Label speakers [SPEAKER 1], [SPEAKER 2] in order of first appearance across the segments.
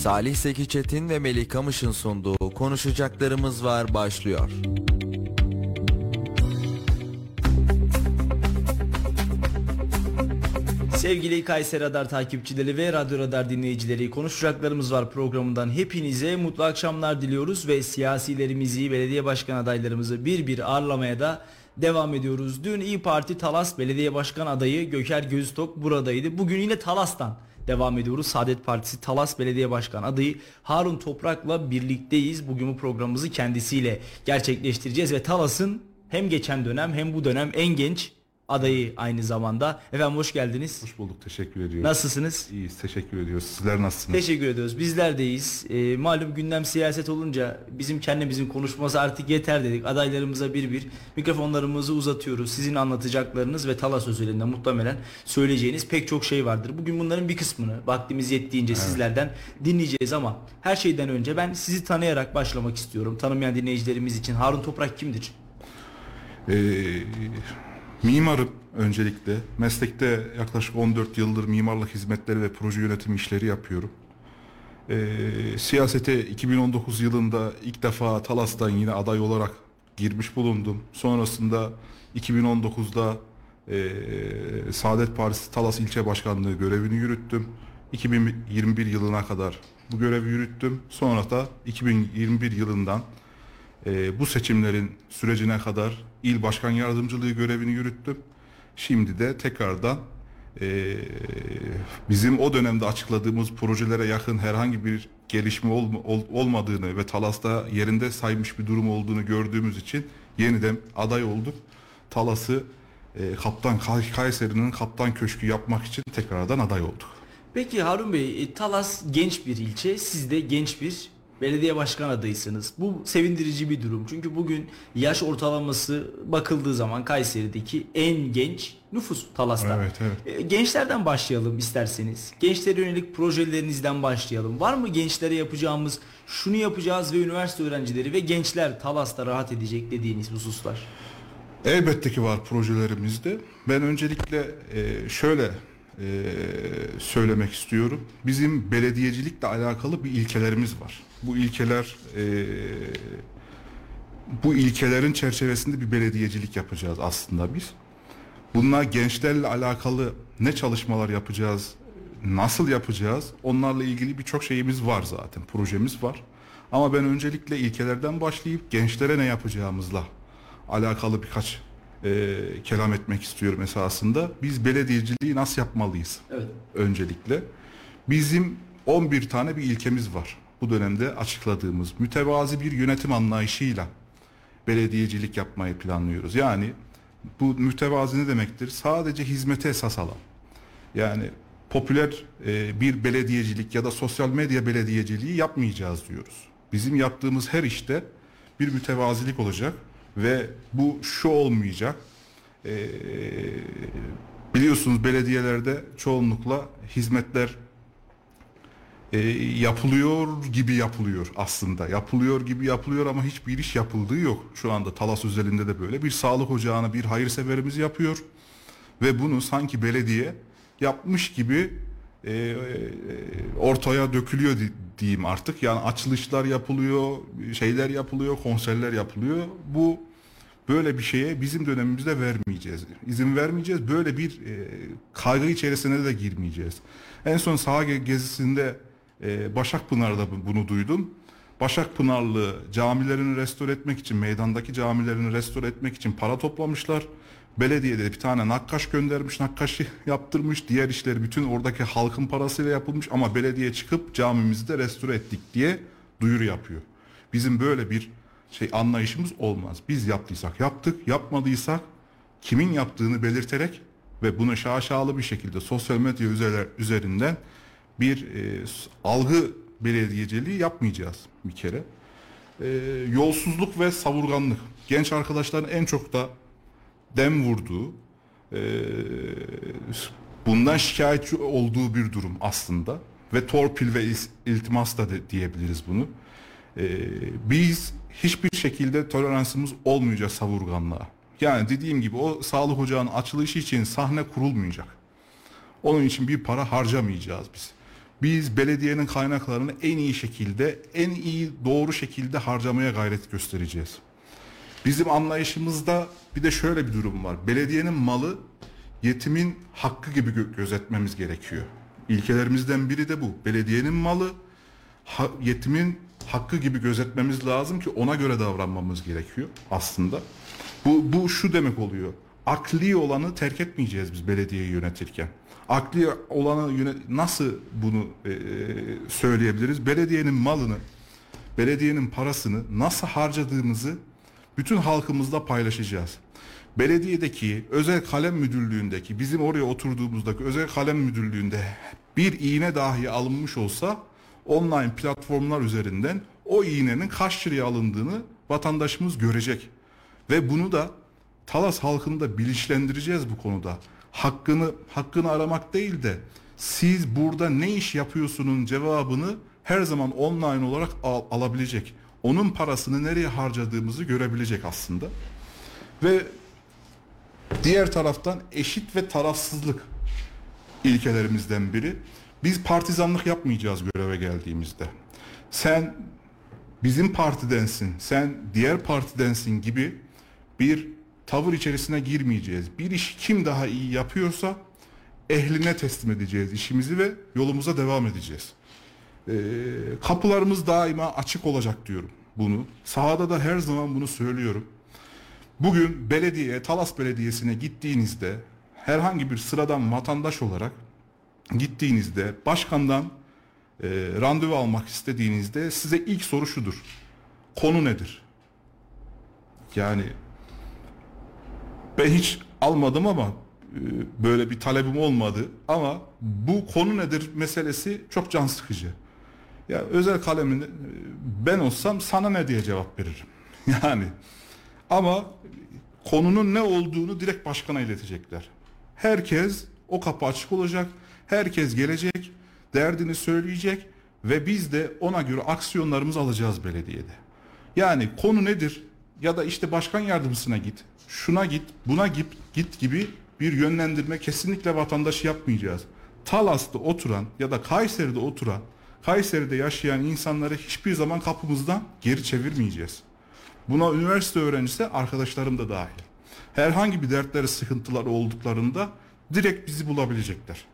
[SPEAKER 1] Salih Seki Çetin ve Melih Kamış'ın sunduğu Konuşacaklarımız Var başlıyor.
[SPEAKER 2] Sevgili Kayseri Radar takipçileri ve Radyo Radar dinleyicileri konuşacaklarımız var programından hepinize mutlu akşamlar diliyoruz ve siyasilerimizi, belediye başkan adaylarımızı bir bir ağırlamaya da devam ediyoruz. Dün İyi Parti Talas Belediye Başkan adayı Göker Göztok buradaydı. Bugün yine Talas'tan devam ediyoruz. Saadet Partisi Talas Belediye Başkan adayı Harun Toprak'la birlikteyiz. Bugün bu programımızı kendisiyle gerçekleştireceğiz ve Talas'ın hem geçen dönem hem bu dönem en genç adayı aynı zamanda. Efendim hoş geldiniz.
[SPEAKER 3] Hoş bulduk. Teşekkür ediyoruz.
[SPEAKER 2] Nasılsınız?
[SPEAKER 3] İyiyiz. Teşekkür ediyoruz. Sizler nasılsınız?
[SPEAKER 2] Teşekkür ediyoruz. Bizler deyiz. Ee, malum gündem siyaset olunca bizim kendimizin konuşması artık yeter dedik. Adaylarımıza bir bir mikrofonlarımızı uzatıyoruz. Sizin anlatacaklarınız ve Talas özelinde muhtemelen söyleyeceğiniz pek çok şey vardır. Bugün bunların bir kısmını vaktimiz yettiğince evet. sizlerden dinleyeceğiz ama her şeyden önce ben sizi tanıyarak başlamak istiyorum. Tanımayan dinleyicilerimiz için Harun Toprak kimdir?
[SPEAKER 3] Eee Mimarım öncelikle. Meslekte yaklaşık 14 yıldır mimarlık hizmetleri ve proje yönetimi işleri yapıyorum. Ee, siyasete 2019 yılında ilk defa Talas'tan yine aday olarak girmiş bulundum. Sonrasında 2019'da e, Saadet Partisi Talas İlçe Başkanlığı görevini yürüttüm. 2021 yılına kadar bu görevi yürüttüm. Sonra da 2021 yılından e, bu seçimlerin sürecine kadar il başkan yardımcılığı görevini yürüttüm. Şimdi de tekrardan e, bizim o dönemde açıkladığımız projelere yakın herhangi bir gelişme ol, ol, olmadığını ve Talas'ta yerinde saymış bir durum olduğunu gördüğümüz için yeniden aday olduk. Talas'ı e, Kaptan Kayseri'nin Kaptan Köşkü yapmak için tekrardan aday olduk.
[SPEAKER 2] Peki Harun Bey, e, Talas genç bir ilçe, siz de genç bir belediye başkan adayısınız. Bu sevindirici bir durum. Çünkü bugün yaş ortalaması bakıldığı zaman Kayseri'deki en genç nüfus Talas'ta.
[SPEAKER 3] Evet, evet.
[SPEAKER 2] E, gençlerden başlayalım isterseniz. Gençlere yönelik projelerinizden başlayalım. Var mı gençlere yapacağımız şunu yapacağız ve üniversite öğrencileri ve gençler Talas'ta rahat edecek dediğiniz hususlar?
[SPEAKER 3] Elbette ki var projelerimizde. Ben öncelikle e, şöyle e, söylemek istiyorum. Bizim belediyecilikle alakalı bir ilkelerimiz var. Bu ilkeler e, bu ilkelerin çerçevesinde bir belediyecilik yapacağız aslında biz. Bunlar gençlerle alakalı ne çalışmalar yapacağız, nasıl yapacağız onlarla ilgili birçok şeyimiz var zaten, projemiz var. Ama ben öncelikle ilkelerden başlayıp gençlere ne yapacağımızla alakalı birkaç e, kelam etmek istiyorum esasında. Biz belediyeciliği nasıl yapmalıyız?
[SPEAKER 2] Evet.
[SPEAKER 3] Öncelikle. Bizim 11 tane bir ilkemiz var. Bu dönemde açıkladığımız mütevazi bir yönetim anlayışıyla belediyecilik yapmayı planlıyoruz. Yani bu mütevazi ne demektir? Sadece hizmete esas alan. Yani popüler e, bir belediyecilik ya da sosyal medya belediyeciliği yapmayacağız diyoruz. Bizim yaptığımız her işte bir mütevazilik olacak ve bu şu olmayacak. E, biliyorsunuz belediyelerde çoğunlukla hizmetler e, yapılıyor gibi yapılıyor aslında. Yapılıyor gibi yapılıyor ama hiçbir iş yapıldığı yok. Şu anda Talas özelinde de böyle. Bir sağlık ocağına bir hayırseverimiz yapıyor ve bunu sanki belediye yapmış gibi e, e, ortaya dökülüyor diyeyim artık. Yani açılışlar yapılıyor, şeyler yapılıyor, konserler yapılıyor. Bu böyle bir şeye bizim dönemimizde vermeyeceğiz. İzin vermeyeceğiz. Böyle bir e, kaygı içerisine de girmeyeceğiz. En son saha gezisinde e, Başakpınar'da bunu duydum. Başakpınarlı camilerini restore etmek için, meydandaki camilerini restore etmek için para toplamışlar. Belediye de bir tane nakkaş göndermiş, nakkaşı yaptırmış. Diğer işleri bütün oradaki halkın parasıyla yapılmış ama belediye çıkıp camimizi de restore ettik diye duyuru yapıyor. Bizim böyle bir şey anlayışımız olmaz. Biz yaptıysak yaptık, yapmadıysak kimin yaptığını belirterek ve bunu şaşalı bir şekilde sosyal medya üzerinden bir e, algı belediyeciliği yapmayacağız bir kere. E, yolsuzluk ve savurganlık. Genç arkadaşların en çok da dem vurduğu, e, bundan şikayetçi olduğu bir durum aslında. Ve torpil ve iltimas da de, diyebiliriz bunu. E, biz hiçbir şekilde toleransımız olmayacak savurganlığa. Yani dediğim gibi o sağlık ocağının açılışı için sahne kurulmayacak. Onun için bir para harcamayacağız biz. Biz belediyenin kaynaklarını en iyi şekilde, en iyi doğru şekilde harcamaya gayret göstereceğiz. Bizim anlayışımızda bir de şöyle bir durum var. Belediyenin malı yetimin hakkı gibi gö- gözetmemiz gerekiyor. İlkelerimizden biri de bu. Belediyenin malı yetimin hakkı gibi gözetmemiz lazım ki ona göre davranmamız gerekiyor aslında. Bu, bu şu demek oluyor. Akli olanı terk etmeyeceğiz biz belediyeyi yönetirken. Akli olanı yönet nasıl bunu e, söyleyebiliriz? Belediyenin malını, belediyenin parasını nasıl harcadığımızı bütün halkımızla paylaşacağız. Belediyedeki özel kalem müdürlüğündeki bizim oraya oturduğumuzdaki özel kalem müdürlüğünde bir iğne dahi alınmış olsa online platformlar üzerinden o iğnenin kaç liraya alındığını vatandaşımız görecek. Ve bunu da Talas halkını da bilinçlendireceğiz bu konuda. Hakkını hakkını aramak değil de siz burada ne iş yapıyorsunun cevabını her zaman online olarak al- alabilecek. Onun parasını nereye harcadığımızı görebilecek aslında. Ve diğer taraftan eşit ve tarafsızlık ilkelerimizden biri. Biz partizanlık yapmayacağız göreve geldiğimizde. Sen bizim partidensin, sen diğer partidensin gibi bir tavır içerisine girmeyeceğiz. Bir iş kim daha iyi yapıyorsa ehline teslim edeceğiz işimizi ve yolumuza devam edeceğiz. Ee, kapılarımız daima açık olacak diyorum bunu. Sahada da her zaman bunu söylüyorum. Bugün belediye, Talas Belediyesi'ne gittiğinizde herhangi bir sıradan vatandaş olarak gittiğinizde başkandan e, randevu almak istediğinizde size ilk soru şudur. Konu nedir? Yani ben hiç almadım ama e, böyle bir talebim olmadı ama bu konu nedir meselesi çok can sıkıcı. Ya özel kalemin e, ben olsam sana ne diye cevap veririm. Yani ama konunun ne olduğunu direkt başkana iletecekler. Herkes o kapı açık olacak. Herkes gelecek, derdini söyleyecek ve biz de ona göre aksiyonlarımızı alacağız belediyede. Yani konu nedir? Ya da işte başkan yardımcısına git, şuna git, buna git, git gibi bir yönlendirme kesinlikle vatandaşı yapmayacağız. Talas'ta oturan ya da Kayseri'de oturan, Kayseri'de yaşayan insanları hiçbir zaman kapımızdan geri çevirmeyeceğiz. Buna üniversite öğrencisi arkadaşlarım da dahil. Herhangi bir dertleri, sıkıntıları olduklarında direkt bizi bulabilecekler.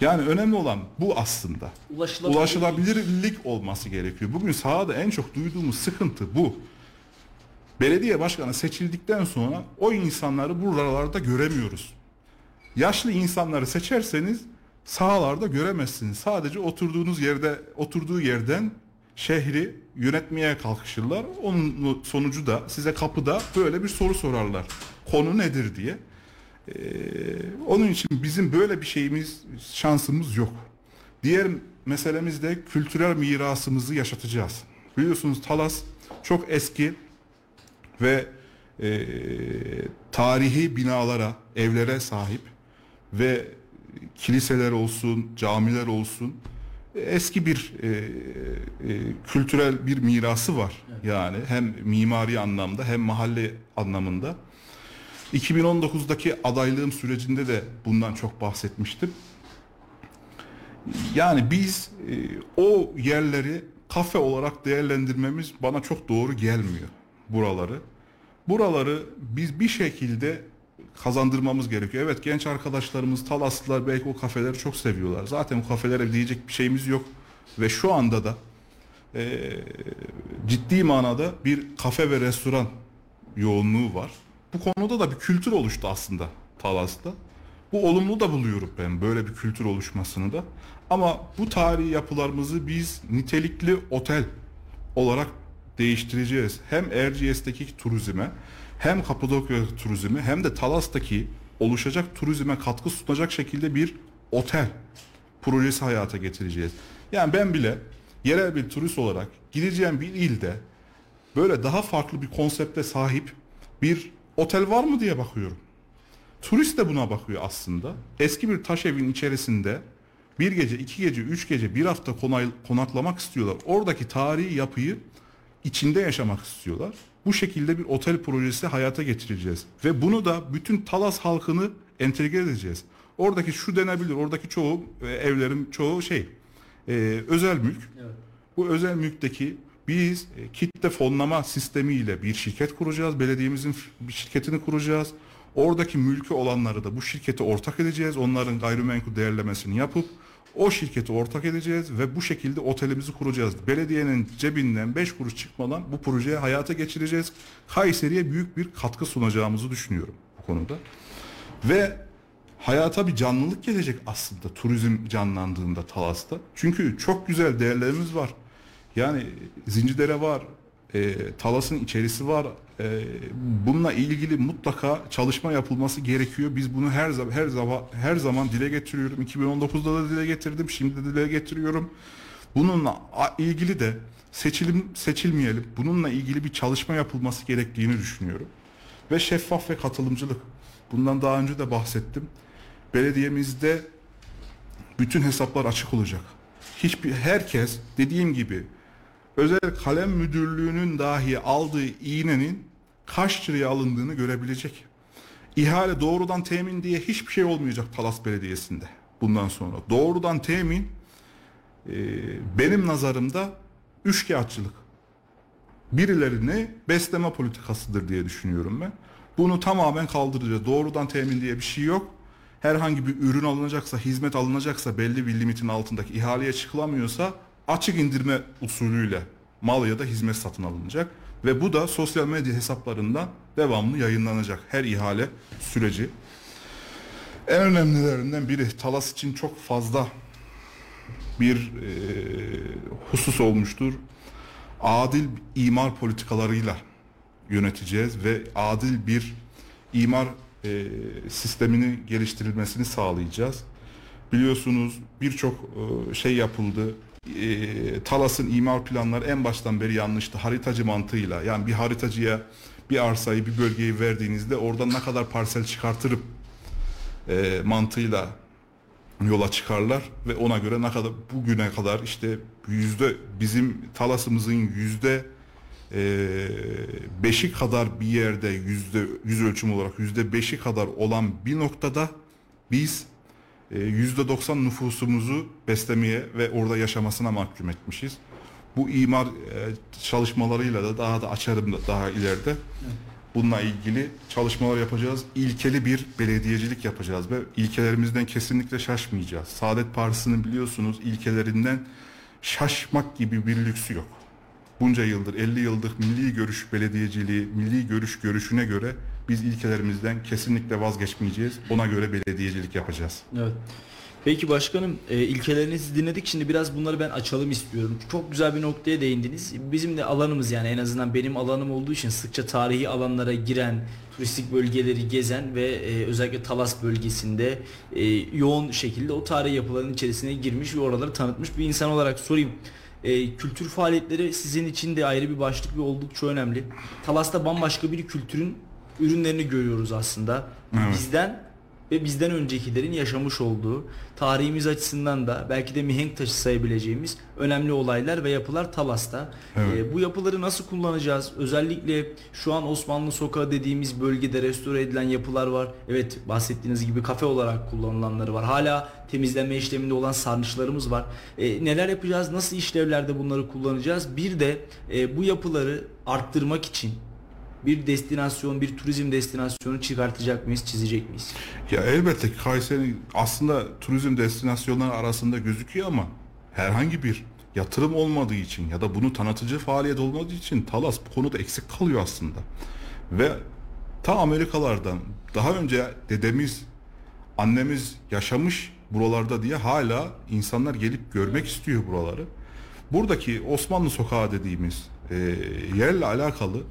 [SPEAKER 3] Yani önemli olan bu aslında.
[SPEAKER 2] Ulaşılabilirlik.
[SPEAKER 3] Ulaşılabilirlik olması gerekiyor. Bugün sahada en çok duyduğumuz sıkıntı bu. Belediye başkanı seçildikten sonra o insanları buralarda göremiyoruz. Yaşlı insanları seçerseniz sahalarda göremezsiniz. Sadece oturduğunuz yerde oturduğu yerden şehri yönetmeye kalkışırlar. Onun sonucu da size kapıda böyle bir soru sorarlar. Konu nedir diye. Ee, onun için bizim böyle bir şeyimiz, şansımız yok. Diğer meselemiz de kültürel mirasımızı yaşatacağız. Biliyorsunuz Talas çok eski ve e, tarihi binalara, evlere sahip ve kiliseler olsun, camiler olsun eski bir e, e, kültürel bir mirası var. Yani hem mimari anlamda hem mahalle anlamında. 2019'daki adaylığım sürecinde de bundan çok bahsetmiştim. Yani biz e, o yerleri kafe olarak değerlendirmemiz bana çok doğru gelmiyor buraları. Buraları biz bir şekilde kazandırmamız gerekiyor. Evet genç arkadaşlarımız Talaslılar belki o kafeleri çok seviyorlar. Zaten o kafelere diyecek bir şeyimiz yok. Ve şu anda da e, ciddi manada bir kafe ve restoran yoğunluğu var. Bu konuda da bir kültür oluştu aslında Talas'ta. Bu olumlu da buluyorum ben böyle bir kültür oluşmasını da. Ama bu tarihi yapılarımızı biz nitelikli otel olarak değiştireceğiz. Hem Erciyes'teki turizme hem Kapadokya turizmi hem de Talas'taki oluşacak turizme katkı sunacak şekilde bir otel projesi hayata getireceğiz. Yani ben bile yerel bir turist olarak gideceğim bir ilde böyle daha farklı bir konsepte sahip bir otel var mı diye bakıyorum. Turist de buna bakıyor aslında. Eski bir taş evin içerisinde bir gece, iki gece, üç gece, bir hafta konaklamak istiyorlar. Oradaki tarihi yapıyı içinde yaşamak istiyorlar. Bu şekilde bir otel projesi hayata geçireceğiz. Ve bunu da bütün Talas halkını entegre edeceğiz. Oradaki şu denebilir, oradaki çoğu e, evlerin çoğu şey e, özel mülk.
[SPEAKER 2] Evet.
[SPEAKER 3] Bu özel mülkteki biz e, kitle fonlama sistemiyle bir şirket kuracağız. Belediyemizin bir şirketini kuracağız. Oradaki mülkü olanları da bu şirkete ortak edeceğiz. Onların gayrimenkul değerlemesini yapıp o şirketi ortak edeceğiz ve bu şekilde otelimizi kuracağız. Belediyenin cebinden 5 kuruş çıkmadan bu projeyi hayata geçireceğiz. Kayseri'ye büyük bir katkı sunacağımızı düşünüyorum bu konuda. Ve hayata bir canlılık gelecek aslında turizm canlandığında Talas'ta. Çünkü çok güzel değerlerimiz var. Yani Zincirlere var, e, Talas'ın içerisi var. E, bununla ilgili mutlaka çalışma yapılması gerekiyor. Biz bunu her zaman her zaman her zaman dile getiriyorum. 2019'da da dile getirdim, şimdi de dile getiriyorum. Bununla ilgili de seçilim seçilmeyelim. Bununla ilgili bir çalışma yapılması gerektiğini düşünüyorum. Ve şeffaf ve katılımcılık. Bundan daha önce de bahsettim. Belediyemizde bütün hesaplar açık olacak. Hiçbir herkes dediğim gibi özel kalem müdürlüğünün dahi aldığı iğnenin kaç liraya alındığını görebilecek. İhale doğrudan temin diye hiçbir şey olmayacak Talas Belediyesi'nde bundan sonra. Doğrudan temin e, benim nazarımda üçkağıtçılık. Birilerini besleme politikasıdır diye düşünüyorum ben. Bunu tamamen kaldıracağız. Doğrudan temin diye bir şey yok. Herhangi bir ürün alınacaksa, hizmet alınacaksa belli bir limitin altındaki ihaleye çıkılamıyorsa açık indirme usulüyle mal ya da hizmet satın alınacak. Ve bu da sosyal medya hesaplarından devamlı yayınlanacak her ihale süreci. En önemlilerinden biri Talas için çok fazla bir e, husus olmuştur. Adil imar politikalarıyla yöneteceğiz ve adil bir imar e, sistemini geliştirilmesini sağlayacağız. Biliyorsunuz birçok e, şey yapıldı. E, Talas'ın imar planları en baştan beri yanlıştı. Haritacı mantığıyla yani bir haritacıya bir arsayı bir bölgeyi verdiğinizde oradan ne kadar parsel çıkartırıp e, mantığıyla yola çıkarlar ve ona göre ne kadar bugüne kadar işte yüzde bizim Talas'ımızın yüzde e, beşi kadar bir yerde yüzde yüz ölçüm olarak yüzde beşi kadar olan bir noktada biz e, yüzde doksan nüfusumuzu beslemeye ve orada yaşamasına mahkum etmişiz. Bu imar e, çalışmalarıyla da daha da açarım da daha ileride. Bununla ilgili çalışmalar yapacağız. İlkeli bir belediyecilik yapacağız ve ilkelerimizden kesinlikle şaşmayacağız. Saadet Partisi'nin biliyorsunuz ilkelerinden şaşmak gibi bir lüksü yok. Bunca yıldır, 50 yıldır milli görüş belediyeciliği, milli görüş görüşüne göre biz ilkelerimizden kesinlikle vazgeçmeyeceğiz. Ona göre belediyecilik yapacağız.
[SPEAKER 2] Evet. Peki başkanım e, ilkelerinizi dinledik şimdi biraz bunları ben açalım istiyorum. Çok güzel bir noktaya değindiniz. Bizim de alanımız yani en azından benim alanım olduğu için sıkça tarihi alanlara giren, turistik bölgeleri gezen ve e, özellikle Talas bölgesinde e, yoğun şekilde o tarihi yapıların içerisine girmiş ve oraları tanıtmış bir insan olarak sorayım. E, kültür faaliyetleri sizin için de ayrı bir başlık ve oldukça önemli. Talas'ta bambaşka bir kültürün ürünlerini görüyoruz aslında.
[SPEAKER 3] Evet.
[SPEAKER 2] Bizden ve bizden öncekilerin yaşamış olduğu tarihimiz açısından da belki de mihenk taşı sayabileceğimiz önemli olaylar ve yapılar Talas'ta.
[SPEAKER 3] Evet.
[SPEAKER 2] Ee, bu yapıları nasıl kullanacağız? Özellikle şu an Osmanlı Sokağı dediğimiz bölgede restore edilen yapılar var. Evet bahsettiğiniz gibi kafe olarak kullanılanları var. Hala temizlenme işleminde olan sarnıçlarımız var. Ee, neler yapacağız? Nasıl işlevlerde bunları kullanacağız? Bir de e, bu yapıları arttırmak için bir destinasyon, bir turizm destinasyonu çıkartacak mıyız, çizecek miyiz?
[SPEAKER 3] Ya elbette Kayseri aslında turizm destinasyonları arasında gözüküyor ama herhangi bir yatırım olmadığı için ya da bunu tanıtıcı faaliyet olmadığı için Talas bu konuda eksik kalıyor aslında. Ve ta Amerikalardan daha önce dedemiz, annemiz yaşamış buralarda diye hala insanlar gelip görmek istiyor buraları. Buradaki Osmanlı Sokağı dediğimiz e, yerle alakalı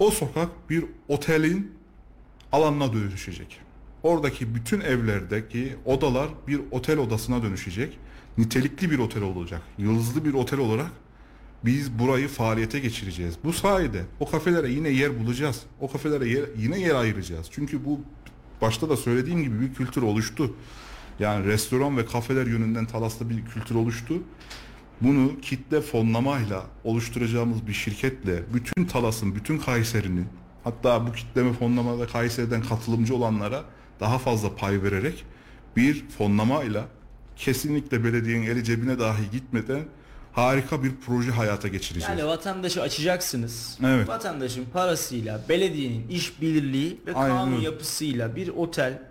[SPEAKER 3] o sokak bir otelin alanına dönüşecek. Oradaki bütün evlerdeki odalar bir otel odasına dönüşecek. Nitelikli bir otel olacak. Yıldızlı bir otel olarak biz burayı faaliyete geçireceğiz. Bu sayede o kafelere yine yer bulacağız. O kafelere yer, yine yer ayıracağız. Çünkü bu başta da söylediğim gibi bir kültür oluştu. Yani restoran ve kafeler yönünden Talas'ta bir kültür oluştu. Bunu kitle fonlamayla oluşturacağımız bir şirketle bütün Talas'ın, bütün Kayseri'nin hatta bu kitleme fonlamada Kayseri'den katılımcı olanlara daha fazla pay vererek bir fonlamayla kesinlikle belediyenin eli cebine dahi gitmeden harika bir proje hayata geçireceğiz.
[SPEAKER 2] Yani vatandaşı açacaksınız.
[SPEAKER 3] Evet.
[SPEAKER 2] Vatandaşın parasıyla belediyenin iş bilirliği ve
[SPEAKER 3] Aynen
[SPEAKER 2] kanun yapısıyla bir otel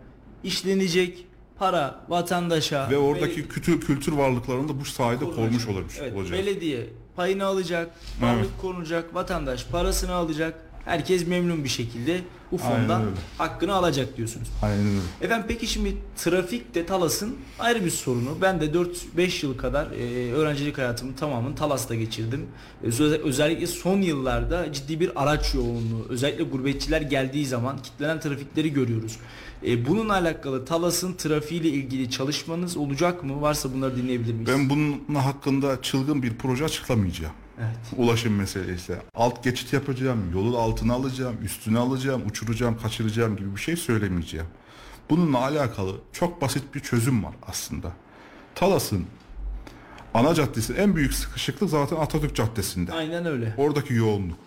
[SPEAKER 2] işlenecek. Para vatandaşa
[SPEAKER 3] Ve oradaki kültür, kültür varlıklarını da bu sayede
[SPEAKER 2] korunacak.
[SPEAKER 3] korumuş olurmuş.
[SPEAKER 2] Evet,
[SPEAKER 3] olacağız.
[SPEAKER 2] belediye payını alacak, varlık
[SPEAKER 3] Evet.
[SPEAKER 2] korunacak, vatandaş parasını alacak. Herkes memnun bir şekilde bu fondan hakkını alacak diyorsunuz.
[SPEAKER 3] Aynen öyle.
[SPEAKER 2] Efendim peki şimdi trafik de Talas'ın ayrı bir sorunu. Ben de 4-5 yıl kadar e, öğrencilik hayatımın tamamını Talas'ta geçirdim. E, özel- özellikle son yıllarda ciddi bir araç yoğunluğu, özellikle gurbetçiler geldiği zaman kitlenen trafikleri görüyoruz. E, bununla alakalı Talas'ın trafiğiyle ilgili çalışmanız olacak mı? Varsa bunları dinleyebilir miyiz?
[SPEAKER 3] Ben bunun hakkında çılgın bir proje açıklamayacağım.
[SPEAKER 2] Evet.
[SPEAKER 3] Ulaşım meselesi. Alt geçit yapacağım, yolun altına alacağım, üstüne alacağım, uçuracağım, kaçıracağım gibi bir şey söylemeyeceğim. Bununla alakalı çok basit bir çözüm var aslında. Talas'ın ana caddesi en büyük sıkışıklık zaten Atatürk Caddesi'nde.
[SPEAKER 2] Aynen öyle.
[SPEAKER 3] Oradaki yoğunluk.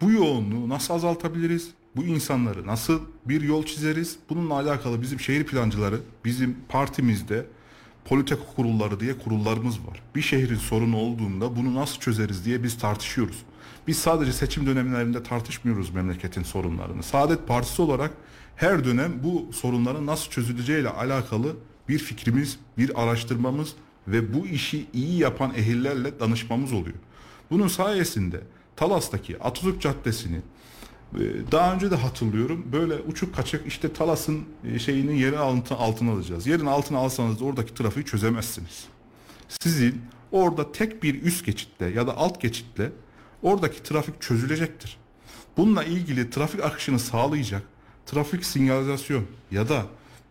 [SPEAKER 3] Bu yoğunluğu nasıl azaltabiliriz? Bu insanları nasıl bir yol çizeriz? Bununla alakalı bizim şehir plancıları, bizim partimizde politika kurulları diye kurullarımız var. Bir şehrin sorunu olduğunda bunu nasıl çözeriz diye biz tartışıyoruz. Biz sadece seçim dönemlerinde tartışmıyoruz memleketin sorunlarını. Saadet Partisi olarak her dönem bu sorunların nasıl çözüleceğiyle alakalı bir fikrimiz, bir araştırmamız ve bu işi iyi yapan ehillerle danışmamız oluyor. Bunun sayesinde Talas'taki Atatürk Caddesi'ni daha önce de hatırlıyorum böyle uçuk kaçık işte Talas'ın e, şeyinin yerin altına, altına alacağız. Yerin altına alsanız da oradaki trafiği çözemezsiniz. Sizin orada tek bir üst geçitle ya da alt geçitle oradaki trafik çözülecektir. Bununla ilgili trafik akışını sağlayacak trafik sinyalizasyon ya da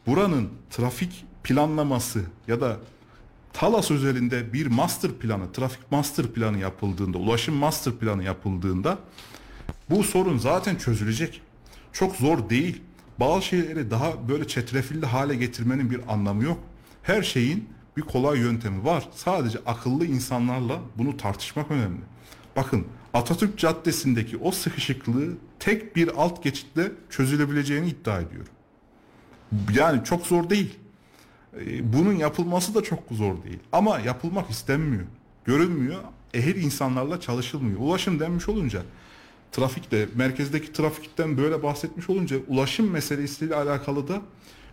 [SPEAKER 3] buranın trafik planlaması ya da Talas özelinde bir master planı, trafik master planı yapıldığında, ulaşım master planı yapıldığında bu sorun zaten çözülecek. Çok zor değil. Bazı şeyleri daha böyle çetrefilli hale getirmenin bir anlamı yok. Her şeyin bir kolay yöntemi var. Sadece akıllı insanlarla bunu tartışmak önemli. Bakın Atatürk Caddesi'ndeki o sıkışıklığı tek bir alt geçitle çözülebileceğini iddia ediyorum. Yani çok zor değil. Ee, Bunun yapılması da çok zor değil. Ama yapılmak istenmiyor. Görünmüyor. Ehil insanlarla çalışılmıyor. Ulaşım denmiş olunca trafikte, merkezdeki trafikten böyle bahsetmiş olunca ulaşım meselesiyle alakalı da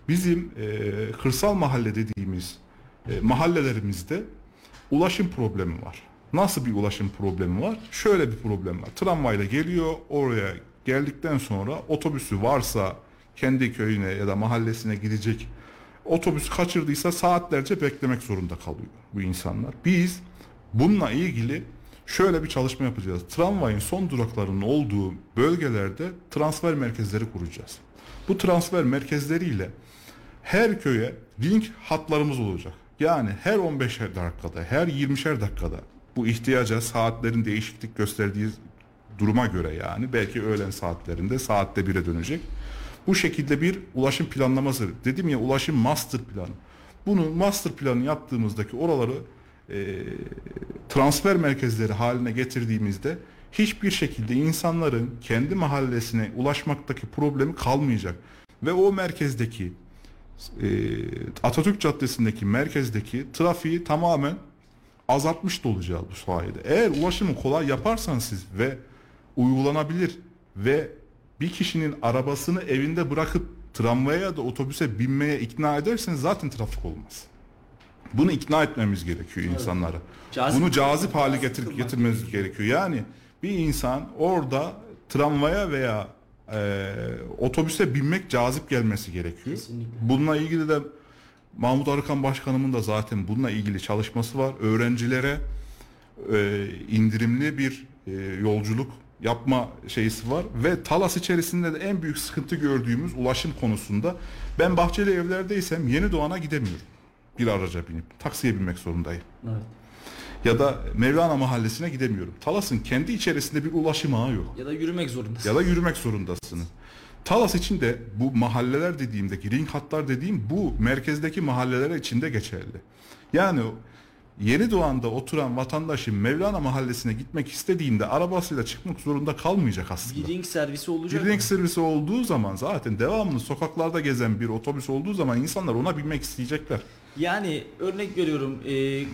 [SPEAKER 3] bizim e, kırsal mahalle dediğimiz e, mahallelerimizde ulaşım problemi var. Nasıl bir ulaşım problemi var? Şöyle bir problem var. Tramvayla geliyor oraya geldikten sonra otobüsü varsa kendi köyüne ya da mahallesine gidecek otobüsü kaçırdıysa saatlerce beklemek zorunda kalıyor bu insanlar. Biz bununla ilgili şöyle bir çalışma yapacağız. Tramvayın son duraklarının olduğu bölgelerde transfer merkezleri kuracağız. Bu transfer merkezleriyle her köye link hatlarımız olacak. Yani her 15'er dakikada, her 20'şer dakikada bu ihtiyaca saatlerin değişiklik gösterdiği duruma göre yani belki öğlen saatlerinde saatte 1'e dönecek. Bu şekilde bir ulaşım planlaması. Dedim ya ulaşım master planı. Bunu master planı yaptığımızdaki oraları e, transfer merkezleri haline getirdiğimizde hiçbir şekilde insanların kendi mahallesine ulaşmaktaki problemi kalmayacak. Ve o merkezdeki e, Atatürk Caddesi'ndeki merkezdeki trafiği tamamen azaltmış da olacağız bu sayede. Eğer ulaşımı kolay yaparsanız siz ve uygulanabilir ve bir kişinin arabasını evinde bırakıp tramvaya ya da otobüse binmeye ikna ederseniz zaten trafik olmaz. Bunu ikna etmemiz gerekiyor insanlara.
[SPEAKER 2] Cazip-
[SPEAKER 3] Bunu cazip hale getir, getirmemiz gerekiyor. Yani bir insan orada tramvaya veya e, otobüse binmek cazip gelmesi gerekiyor.
[SPEAKER 2] Kesinlikle.
[SPEAKER 3] Bununla ilgili de Mahmut Arıkan Başkanımın da zaten bununla ilgili çalışması var. Öğrencilere e, indirimli bir e, yolculuk yapma şeysi var ve Talas içerisinde de en büyük sıkıntı gördüğümüz ulaşım konusunda ben Bahçeli evlerdeysem Yeni Doğan'a gidemiyorum. Bir araca binip taksiye binmek zorundayım.
[SPEAKER 2] Evet.
[SPEAKER 3] Ya da Mevlana Mahallesi'ne gidemiyorum. Talas'ın kendi içerisinde bir ulaşım ağı yok.
[SPEAKER 2] Ya da yürümek zorundasın.
[SPEAKER 3] Ya da yürümek zorundasınız. Talas için de bu mahalleler dediğimdeki ring hatlar dediğim bu merkezdeki mahalleler içinde geçerli. Yani Yeni Doğan'da oturan vatandaşın Mevlana Mahallesi'ne gitmek istediğinde arabasıyla çıkmak zorunda kalmayacak aslında.
[SPEAKER 2] Bir ring servisi olacak.
[SPEAKER 3] Bir ring servisi olduğu zaman zaten devamlı sokaklarda gezen bir otobüs olduğu zaman insanlar ona binmek isteyecekler.
[SPEAKER 2] Yani örnek veriyorum e,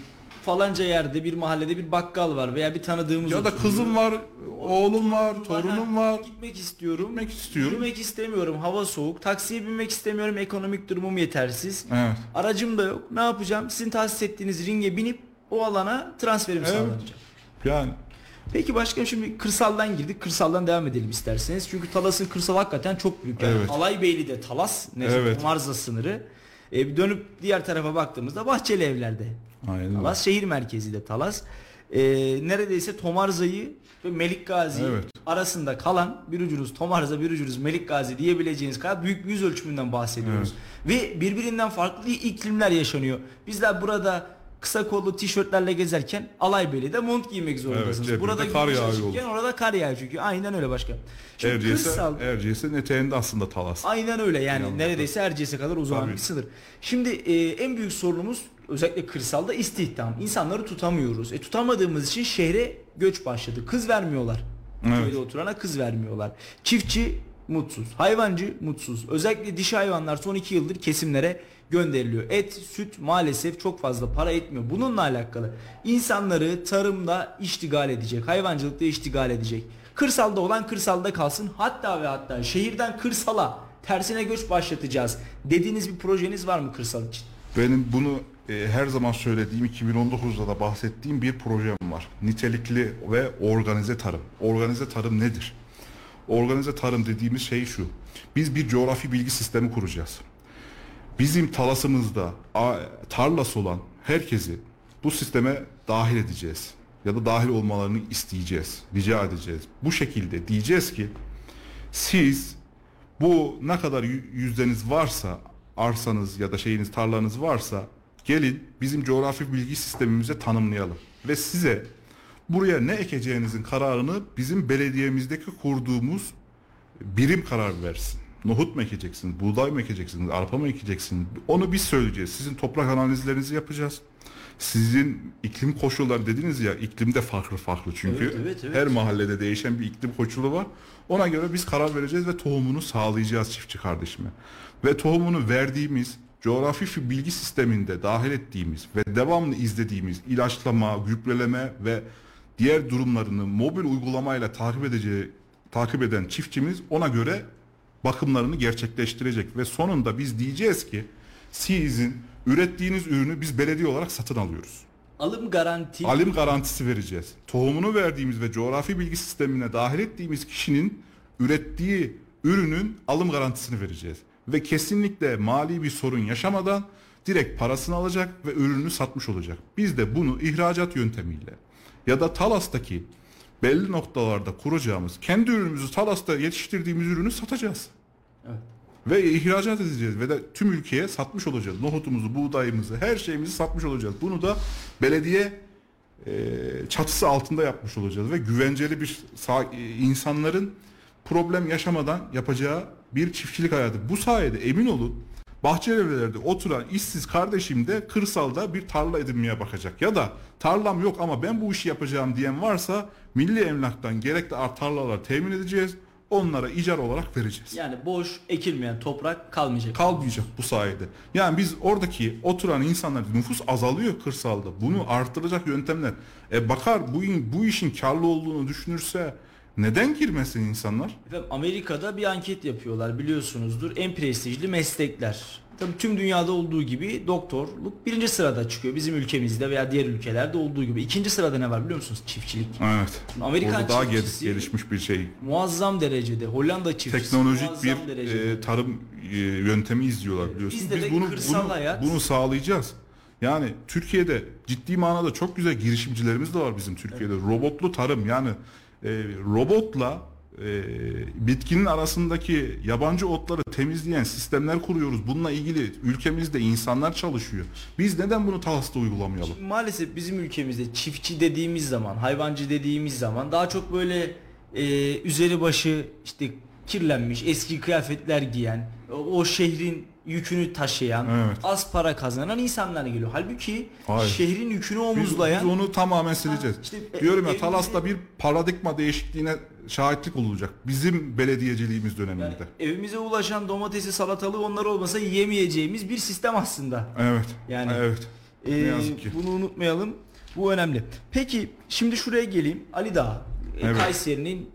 [SPEAKER 2] falanca yerde bir mahallede bir bakkal var veya bir tanıdığımız
[SPEAKER 3] Ya da
[SPEAKER 2] oturuyor.
[SPEAKER 3] kızım var, oğlum var, torunum var.
[SPEAKER 2] Gitmek istiyorum.
[SPEAKER 3] Gitmek istiyorum.
[SPEAKER 2] Yürümek istemiyorum. Hava soğuk. Taksiye binmek istemiyorum. Ekonomik durumum yetersiz.
[SPEAKER 3] Evet.
[SPEAKER 2] Aracım da yok. Ne yapacağım? Sizin tahsis ettiğiniz ringe binip o alana transferim
[SPEAKER 3] Evet.
[SPEAKER 2] sağlanacak.
[SPEAKER 3] Yani
[SPEAKER 2] Peki başkanım şimdi kırsaldan girdik. Kırsaldan devam edelim isterseniz. Çünkü Talas'ın kırsal hakikaten çok büyük. Yani
[SPEAKER 3] Evet.
[SPEAKER 2] Alaybeyli'de Talas,
[SPEAKER 3] Evet.
[SPEAKER 2] evet. Marza sınırı. E, bir dönüp diğer tarafa baktığımızda Bahçeli Evler'de.
[SPEAKER 3] aynen.
[SPEAKER 2] Talas şehir merkezi de Talas. E, neredeyse Tomarza'yı ve Melik Gazi
[SPEAKER 3] Evet.
[SPEAKER 2] arasında kalan bir ucunuz Tomarza bir ucunuz Melik Gazi diyebileceğiniz kadar büyük bir yüz ölçümünden bahsediyoruz. Ve birbirinden farklı iklimler yaşanıyor. Bizler burada kısa kollu tişörtlerle gezerken Alaybeyli'de mont giymek zorundasınız.
[SPEAKER 3] cebinde
[SPEAKER 2] burada
[SPEAKER 3] kar yağıyor
[SPEAKER 2] orada kar yağıyor çünkü. Aynen öyle başkan. Şimdi
[SPEAKER 3] Erciyes'e,
[SPEAKER 2] kırsal
[SPEAKER 3] Erciyes'in eteğinde aslında Talas.
[SPEAKER 2] Aynen öyle yani
[SPEAKER 3] Yanında.
[SPEAKER 2] neredeyse Erciyes'e kadar uzanan
[SPEAKER 3] Tabii.
[SPEAKER 2] bir sınır. Şimdi e, en büyük sorunumuz özellikle kırsalda istihdam. İnsanları tutamıyoruz. E tutamadığımız için şehre göç başladı. Kız vermiyorlar.
[SPEAKER 3] Evet.
[SPEAKER 2] Köyde oturana kız vermiyorlar. Çiftçi mutsuz. Hayvancı mutsuz. Özellikle dişi hayvanlar son iki yıldır kesimlere gönderiliyor. Et, süt maalesef çok fazla para etmiyor. Bununla alakalı insanları tarımda iştigal edecek, hayvancılıkta iştigal edecek. Kırsalda olan kırsalda kalsın. Hatta ve hatta şehirden kırsala tersine göç başlatacağız. Dediğiniz bir projeniz var mı kırsal için?
[SPEAKER 3] Benim bunu e, her zaman söylediğim 2019'da da bahsettiğim bir projem var. Nitelikli ve organize tarım. Organize tarım nedir? Organize tarım dediğimiz şey şu. Biz bir coğrafi bilgi sistemi kuracağız. Bizim talasımızda tarlası olan herkesi bu sisteme dahil edeceğiz. Ya da dahil olmalarını isteyeceğiz. Rica edeceğiz. Bu şekilde diyeceğiz ki siz bu ne kadar yü- yüzdeniz varsa arsanız ya da şeyiniz tarlanız varsa gelin bizim coğrafi bilgi sistemimize tanımlayalım ve size buraya ne ekeceğinizin kararını bizim belediyemizdeki kurduğumuz birim karar versin. Nohut mu ekeceksiniz, buğday mı ekeceksiniz, arpa mı ekeceksiniz? Onu biz söyleyeceğiz. Sizin toprak analizlerinizi yapacağız. Sizin iklim koşulları dediniz ya iklimde farklı farklı çünkü.
[SPEAKER 2] Evet, evet, evet.
[SPEAKER 3] Her mahallede değişen bir iklim koşulu var. Ona göre biz karar vereceğiz ve tohumunu sağlayacağız çiftçi kardeşime. Ve tohumunu verdiğimiz coğrafi fi- bilgi sisteminde dahil ettiğimiz ve devamlı izlediğimiz ilaçlama, gübreleme ve diğer durumlarını mobil uygulamayla takip edeceği takip eden çiftçimiz ona göre bakımlarını gerçekleştirecek ve sonunda biz diyeceğiz ki sizin ürettiğiniz ürünü biz belediye olarak satın alıyoruz.
[SPEAKER 2] Alım garanti.
[SPEAKER 3] Alim garantisi vereceğiz. Tohumunu verdiğimiz ve coğrafi bilgi sistemine dahil ettiğimiz kişinin ürettiği ürünün alım garantisini vereceğiz. Ve kesinlikle mali bir sorun yaşamadan direkt parasını alacak ve ürünü satmış olacak. Biz de bunu ihracat yöntemiyle ya da Talas'taki belli noktalarda kuracağımız kendi ürünümüzü Talas'ta yetiştirdiğimiz ürünü satacağız.
[SPEAKER 2] Evet.
[SPEAKER 3] Ve ihracat edeceğiz ve de tüm ülkeye satmış olacağız. Nohutumuzu, buğdayımızı, her şeyimizi satmış olacağız. Bunu da belediye e, çatısı altında yapmış olacağız ve güvenceli bir insanların problem yaşamadan yapacağı bir çiftçilik hayatı. Bu sayede emin olun Bahçelievlerde oturan işsiz kardeşim de kırsalda bir tarla edinmeye bakacak. Ya da tarlam yok ama ben bu işi yapacağım diyen varsa milli emlaktan gerekli tarlalar temin edeceğiz. Onlara icar olarak vereceğiz
[SPEAKER 2] Yani boş ekilmeyen toprak kalmayacak.
[SPEAKER 3] kalmayacak bu sayede. Yani biz oradaki oturan insanlar nüfus azalıyor kırsalda. Bunu arttıracak yöntemler. E bakar bu bu işin karlı olduğunu düşünürse neden girmesin insanlar?
[SPEAKER 2] Efendim Amerika'da bir anket yapıyorlar biliyorsunuzdur. En prestijli meslekler. Tabii tüm dünyada olduğu gibi doktorluk birinci sırada çıkıyor. Bizim ülkemizde veya diğer ülkelerde olduğu gibi. İkinci sırada ne var biliyor musunuz? Çiftçilik.
[SPEAKER 3] Evet.
[SPEAKER 2] Amerikan
[SPEAKER 3] Orada daha
[SPEAKER 2] çiftçisi-
[SPEAKER 3] gelişmiş bir şey.
[SPEAKER 2] Muazzam derecede. Hollanda çiftçisi.
[SPEAKER 3] Teknolojik bir
[SPEAKER 2] derecede.
[SPEAKER 3] e, tarım e, yöntemi izliyorlar biliyorsun.
[SPEAKER 2] Bizde
[SPEAKER 3] Biz
[SPEAKER 2] de
[SPEAKER 3] bunu bunu,
[SPEAKER 2] hayat-
[SPEAKER 3] bunu sağlayacağız. Yani Türkiye'de ciddi manada çok güzel girişimcilerimiz de var bizim Türkiye'de. Robotlu tarım yani e, robotla e, bitkinin arasındaki yabancı otları temizleyen sistemler kuruyoruz. Bununla ilgili ülkemizde insanlar çalışıyor. Biz neden bunu Talas'ta uygulamayalım?
[SPEAKER 2] Maalesef bizim ülkemizde çiftçi dediğimiz zaman, hayvancı dediğimiz zaman daha çok böyle e, üzeri başı işte kirlenmiş, eski kıyafetler giyen, o şehrin yükünü taşıyan,
[SPEAKER 3] Evet.
[SPEAKER 2] az para kazanan insanlar geliyor. Halbuki
[SPEAKER 3] Hayır.
[SPEAKER 2] şehrin yükünü
[SPEAKER 3] Biz,
[SPEAKER 2] omuzlayan
[SPEAKER 3] biz onu tamamen sileceğiz.
[SPEAKER 2] işte, e,
[SPEAKER 3] Diyorum ya
[SPEAKER 2] evimizi-
[SPEAKER 3] Talas'ta bir paradigma değişikliğine şahitlik olacak. Bizim belediyeciliğimiz döneminde.
[SPEAKER 2] yani evimize ulaşan domatesi, salatalığı onlar olmasa yiyemeyeceğimiz bir sistem aslında.
[SPEAKER 3] Evet.
[SPEAKER 2] Yani-
[SPEAKER 3] evet.
[SPEAKER 2] Ee,
[SPEAKER 3] Ne yazık ki.
[SPEAKER 2] Bunu unutmayalım. Bu önemli. Peki şimdi şuraya geleyim. Ali Dağı. e,
[SPEAKER 3] Evet.
[SPEAKER 2] Kayseri'nin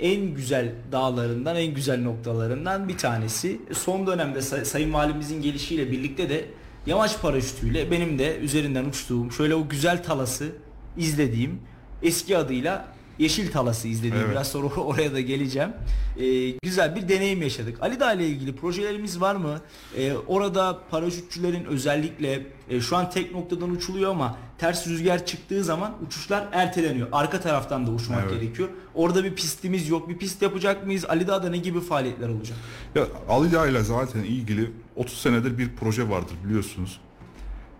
[SPEAKER 2] en güzel dağlarından, en güzel noktalarından bir tanesi. Son dönemde Say- Sayın Valimizin gelişiyle birlikte de yamaç paraşütüyle benim de üzerinden uçtuğum, şöyle o güzel talası izlediğim, eski adıyla Yeşil Talası izlediğim
[SPEAKER 3] Evet.
[SPEAKER 2] biraz sonra oraya da geleceğim. Ee, güzel bir deneyim yaşadık. Ali Dağ ile ilgili projelerimiz var mı? Ee, orada paraşütçülerin özellikle e, şu an tek noktadan uçuluyor ama ters rüzgar çıktığı zaman uçuşlar erteleniyor. Arka taraftan da uçmak
[SPEAKER 3] Evet.
[SPEAKER 2] gerekiyor. Orada bir pistimiz yok. Bir pist yapacak mıyız? Ali Dağ'da ne gibi faaliyetler olacak?
[SPEAKER 3] Ya Ali Dağ ile zaten ilgili 30 senedir bir proje vardır biliyorsunuz.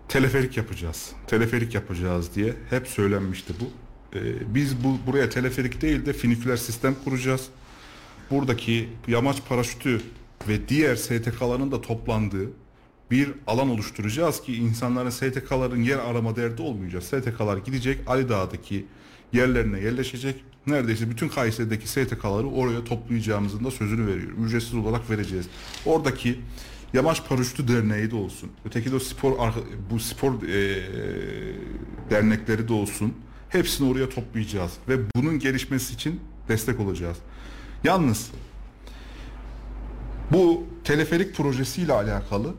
[SPEAKER 3] Teleferik yapacağız. Teleferik yapacağız diye hep söylenmişti bu. Ee, biz bu buraya teleferik değil de finiküler sistem kuracağız. Buradaki yamaç paraşütü ve diğer STK'ların da toplandığı bir alan oluşturacağız ki insanların STK'ların yer arama derdi olmayacak. STK'lar gidecek Ali Dağ'daki yerlerine yerleşecek. Neredeyse bütün Kayseri'deki STK'ları oraya toplayacağımızın da sözünü veriyorum. Ücretsiz olarak vereceğiz. Oradaki Yamaç Paraşütü Derneği de olsun. Öteki de spor bu spor eee, dernekleri de olsun. Hepsini oraya toplayacağız ve bunun gelişmesi için destek olacağız. Yalnız bu teleferik projesiyle alakalı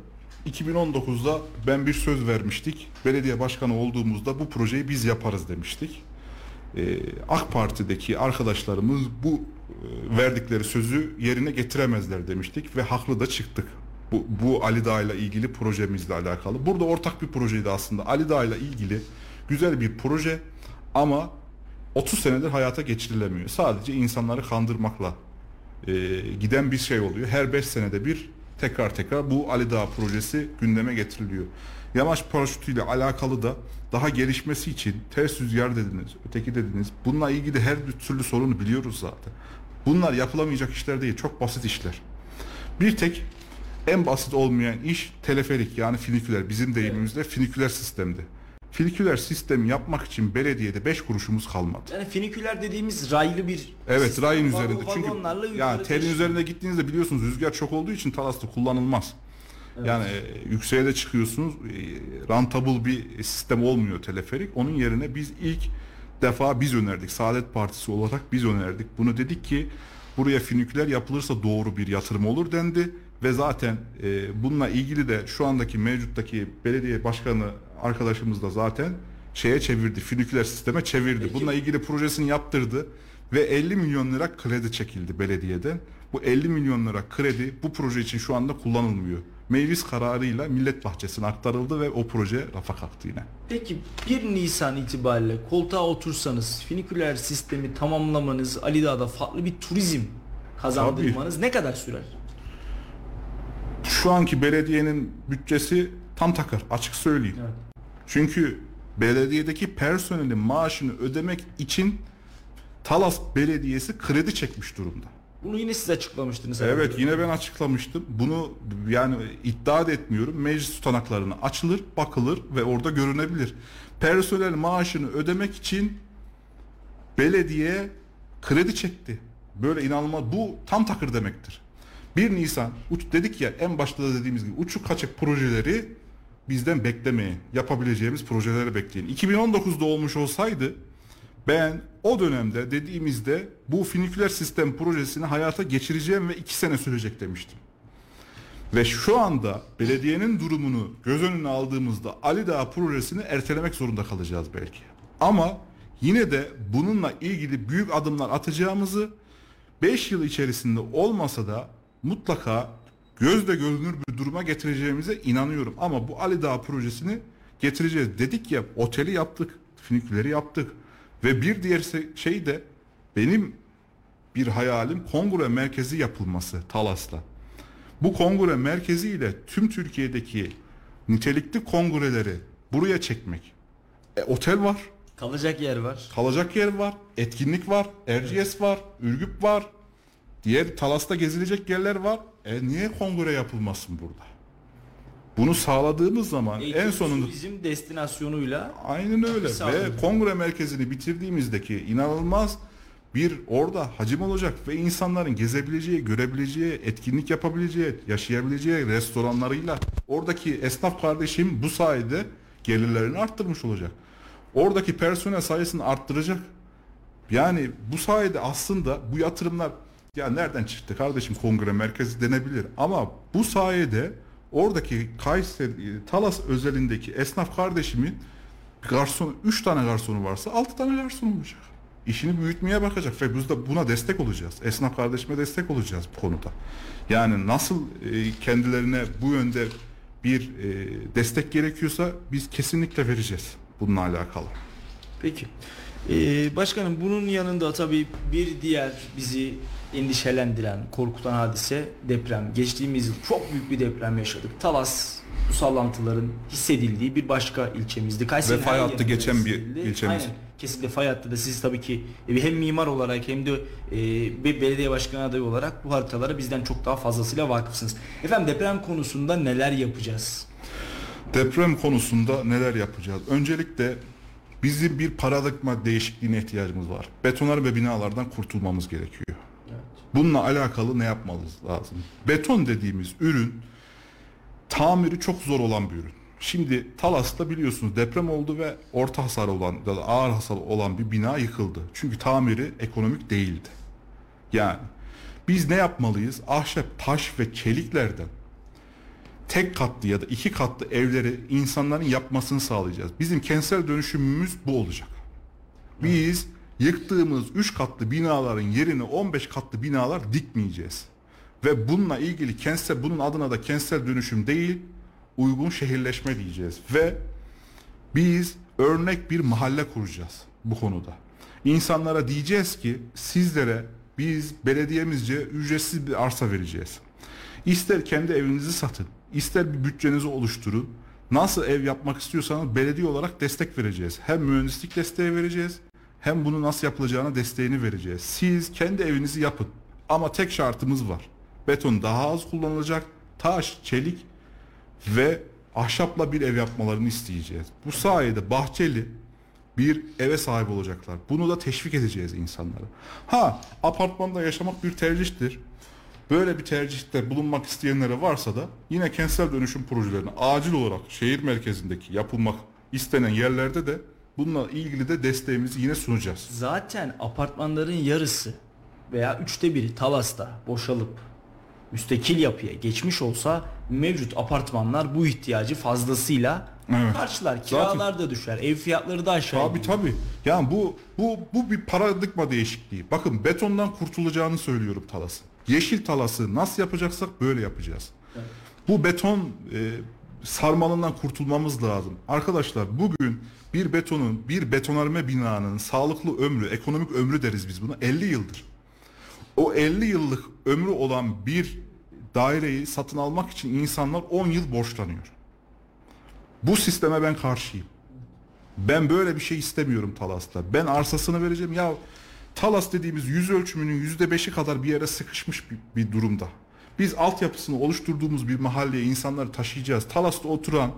[SPEAKER 3] 2019'da ben bir söz vermiştik. Belediye başkanı olduğumuzda bu projeyi biz yaparız demiştik. Ee, AK Parti'deki arkadaşlarımız bu e, verdikleri sözü yerine getiremezler demiştik ve haklı da çıktık. Bu, bu Ali Dağ ile ilgili projemizle alakalı. Burada ortak bir projeydi aslında. Ali Dağ ile ilgili güzel bir proje ama 30 senedir hayata geçirilemiyor. Sadece insanları kandırmakla e, giden bir şey oluyor. Her 5 senede bir tekrar tekrar bu Ali Dağı projesi gündeme getiriliyor. Yamaç paraşütüyle alakalı da daha gelişmesi için ters rüzgar dediniz, öteki dediniz. Bununla ilgili her türlü sorunu biliyoruz zaten. Bunlar yapılamayacak işler değil, çok basit işler. Bir tek en basit olmayan iş teleferik yani finiküler. Bizim deyimimizde finiküler sistemdi. Finiküler sistemi yapmak için belediyede 5 kuruşumuz kalmadı.
[SPEAKER 2] Yani finiküler dediğimiz raylı bir
[SPEAKER 3] Evet
[SPEAKER 2] sistem.
[SPEAKER 3] rayın
[SPEAKER 2] Vagon-
[SPEAKER 3] üzerinde çünkü
[SPEAKER 2] vagonlarla yukarı
[SPEAKER 3] yani telin
[SPEAKER 2] taşıyor.
[SPEAKER 3] üzerinde gittiğinizde biliyorsunuz rüzgar çok olduğu için Talas'ta kullanılmaz. Yani e, yükseğe de çıkıyorsunuz e, rentable bir sistem olmuyor teleferik. Onun yerine biz ilk defa biz önerdik. Saadet Partisi olarak biz önerdik. Bunu dedik ki buraya finiküler yapılırsa doğru bir yatırım olur dendi ve zaten e, bununla ilgili de şu andaki mevcuttaki belediye başkanı arkadaşımız da zaten şeye çevirdi. Finiküler sisteme çevirdi.
[SPEAKER 2] Peki.
[SPEAKER 3] Bununla ilgili projesini yaptırdı ve 50 milyon lira kredi çekildi belediyeden. Bu 50 milyon lira kredi bu proje için şu anda kullanılmıyor. Meclis kararıyla millet bahçesine aktarıldı ve o proje rafa kalktı yine.
[SPEAKER 2] Peki 1 Nisan itibariyle koltuğa otursanız finiküler sistemi tamamlamanız Ali Dağ'da farklı bir turizm kazandırmanız ne kadar sürer?
[SPEAKER 3] Şu anki belediyenin bütçesi tam takır açık söyleyeyim.
[SPEAKER 2] Evet.
[SPEAKER 3] Çünkü belediyedeki personelin maaşını ödemek için Talas Belediyesi kredi çekmiş durumda.
[SPEAKER 2] Bunu yine siz açıklamıştınız.
[SPEAKER 3] Evet
[SPEAKER 2] herhalde.
[SPEAKER 3] yine ben açıklamıştım. Bunu yani iddia da etmiyorum. Meclis tutanaklarına açılır, bakılır ve orada görünebilir. Personel maaşını ödemek için belediye kredi çekti. Böyle inanılmaz. Bu tam takır demektir. 1 Nisan uç dedik ya en başta da dediğimiz gibi uçuk kaçık projeleri bizden beklemeyin. Yapabileceğimiz projeleri bekleyin. 2019'da olmuş olsaydı ben o dönemde dediğimizde bu finiküler sistem projesini hayata geçireceğim ve 2 sene sürecek demiştim. Ve şu anda belediyenin durumunu göz önüne aldığımızda Ali Dağı projesini ertelemek zorunda kalacağız belki. Ama yine de bununla ilgili büyük adımlar atacağımızı 5 yıl içerisinde olmasa da mutlaka gözle görünür bir duruma getireceğimize inanıyorum. Ama bu Ali Dağı projesini getireceğiz. Dedik ya oteli yaptık, finiküleri yaptık. Ve bir diğer şey de benim bir hayalim kongre merkezi yapılması Talas'ta. Bu kongre merkezi ile tüm Türkiye'deki nitelikli kongreleri buraya çekmek. E, otel var,
[SPEAKER 2] Kalacak yer var.
[SPEAKER 3] kalacak yer var, etkinlik var, Erciyes var, Ürgüp var. Diğer Talas'ta gezilecek yerler var. E niye kongre yapılmasın burada? Bunu sağladığımız zaman
[SPEAKER 2] Eğitim,
[SPEAKER 3] en sonunda
[SPEAKER 2] turizm destinasyonuyla
[SPEAKER 3] Aynen öyle ve kongre merkezini bitirdiğimizdeki inanılmaz bir orada hacim olacak ve insanların gezebileceği, görebileceği, etkinlik yapabileceği, yaşayabileceği restoranlarıyla oradaki esnaf kardeşim bu sayede gelirlerini arttırmış olacak. Oradaki personel sayısını arttıracak. Yani bu sayede aslında bu yatırımlar ya nereden çıktı kardeşim kongre merkezi denebilir ama bu sayede oradaki Kayseri Talas özelindeki esnaf kardeşimin garson 3 tane garsonu varsa 6 tane garson olacak. İşini büyütmeye bakacak ve biz de buna destek olacağız. Esnaf kardeşime destek olacağız bu konuda. Yani nasıl e, kendilerine bu yönde bir e, destek gerekiyorsa biz kesinlikle vereceğiz bununla alakalı.
[SPEAKER 2] Peki. Ee, başkanım bunun yanında tabii bir diğer bizi endişelendiren, korkutan hadise deprem. Geçtiğimiz yıl çok büyük bir deprem yaşadık. Talas bu sallantıların hissedildiği bir başka ilçemizdi. Kayseri'nin
[SPEAKER 3] Ve fay hattı geçen bir ilçemiz.
[SPEAKER 2] Aynen. Kesinlikle fay hattı da siz tabii ki e, hem mimar olarak hem de e, belediye başkanı adayı olarak bu haritalara bizden çok daha fazlasıyla vakıfsınız. Efendim deprem konusunda neler yapacağız?
[SPEAKER 3] Deprem konusunda neler yapacağız? Öncelikle bizim bir paradigma değişikliğine ihtiyacımız var. Betonlar ve binalardan kurtulmamız gerekiyor. Bununla alakalı ne yapmamız lazım? Beton dediğimiz ürün tamiri çok zor olan bir ürün. Şimdi Talas'ta biliyorsunuz deprem oldu ve orta hasar olan ya da ağır hasar olan bir bina yıkıldı. Çünkü tamiri ekonomik değildi. Yani biz ne yapmalıyız? Ahşap, taş ve çeliklerden tek katlı ya da iki katlı evleri insanların yapmasını sağlayacağız. Bizim kentsel dönüşümümüz bu olacak. Biz yıktığımız 3 katlı binaların yerine 15 katlı binalar dikmeyeceğiz. Ve bununla ilgili kentsel bunun adına da kentsel dönüşüm değil, uygun şehirleşme diyeceğiz ve biz örnek bir mahalle kuracağız bu konuda. İnsanlara diyeceğiz ki sizlere biz belediyemizce ücretsiz bir arsa vereceğiz. İster kendi evinizi satın, ister bir bütçenizi oluşturun. Nasıl ev yapmak istiyorsanız belediye olarak destek vereceğiz. Hem mühendislik desteği vereceğiz, hem bunu nasıl yapılacağına desteğini vereceğiz. Siz kendi evinizi yapın. Ama tek şartımız var. Beton daha az kullanılacak, taş, çelik ve ahşapla bir ev yapmalarını isteyeceğiz. Bu sayede bahçeli bir eve sahip olacaklar. Bunu da teşvik edeceğiz insanlara. Ha apartmanda yaşamak bir tercihtir. Böyle bir tercihte bulunmak isteyenlere varsa da yine kentsel dönüşüm projelerini acil olarak şehir merkezindeki yapılmak istenen yerlerde de bununla ilgili de desteğimizi yine sunacağız.
[SPEAKER 2] Zaten apartmanların yarısı veya üçte biri Talas'ta boşalıp müstakil yapıya geçmiş olsa mevcut apartmanlar bu ihtiyacı fazlasıyla
[SPEAKER 3] Evet.
[SPEAKER 2] karşılar. Kiralar da düşer, ev fiyatları da aşağı
[SPEAKER 3] Tabii
[SPEAKER 2] iner.
[SPEAKER 3] tabii. Yani bu bu bu bir paradigma değişikliği. Bakın betondan kurtulacağını söylüyorum Talas'ın. Yeşil Talas'ı nasıl yapacaksak böyle yapacağız. Bu beton e, sarmalından kurtulmamız lazım. Arkadaşlar bugün bir betonun, bir betonarme binanın sağlıklı ömrü, ekonomik ömrü deriz biz buna 50 yıldır. O 50 yıllık ömrü olan bir daireyi satın almak için insanlar 10 yıl borçlanıyor. Bu sisteme ben karşıyım. Ben böyle bir şey istemiyorum Talas'ta. Ben arsasını vereceğim. Ya Talas dediğimiz yüz ölçümünün yüzde beşi kadar bir yere sıkışmış bir, bir durumda. Biz altyapısını oluşturduğumuz bir mahalleye insanları taşıyacağız. Talas'ta oturan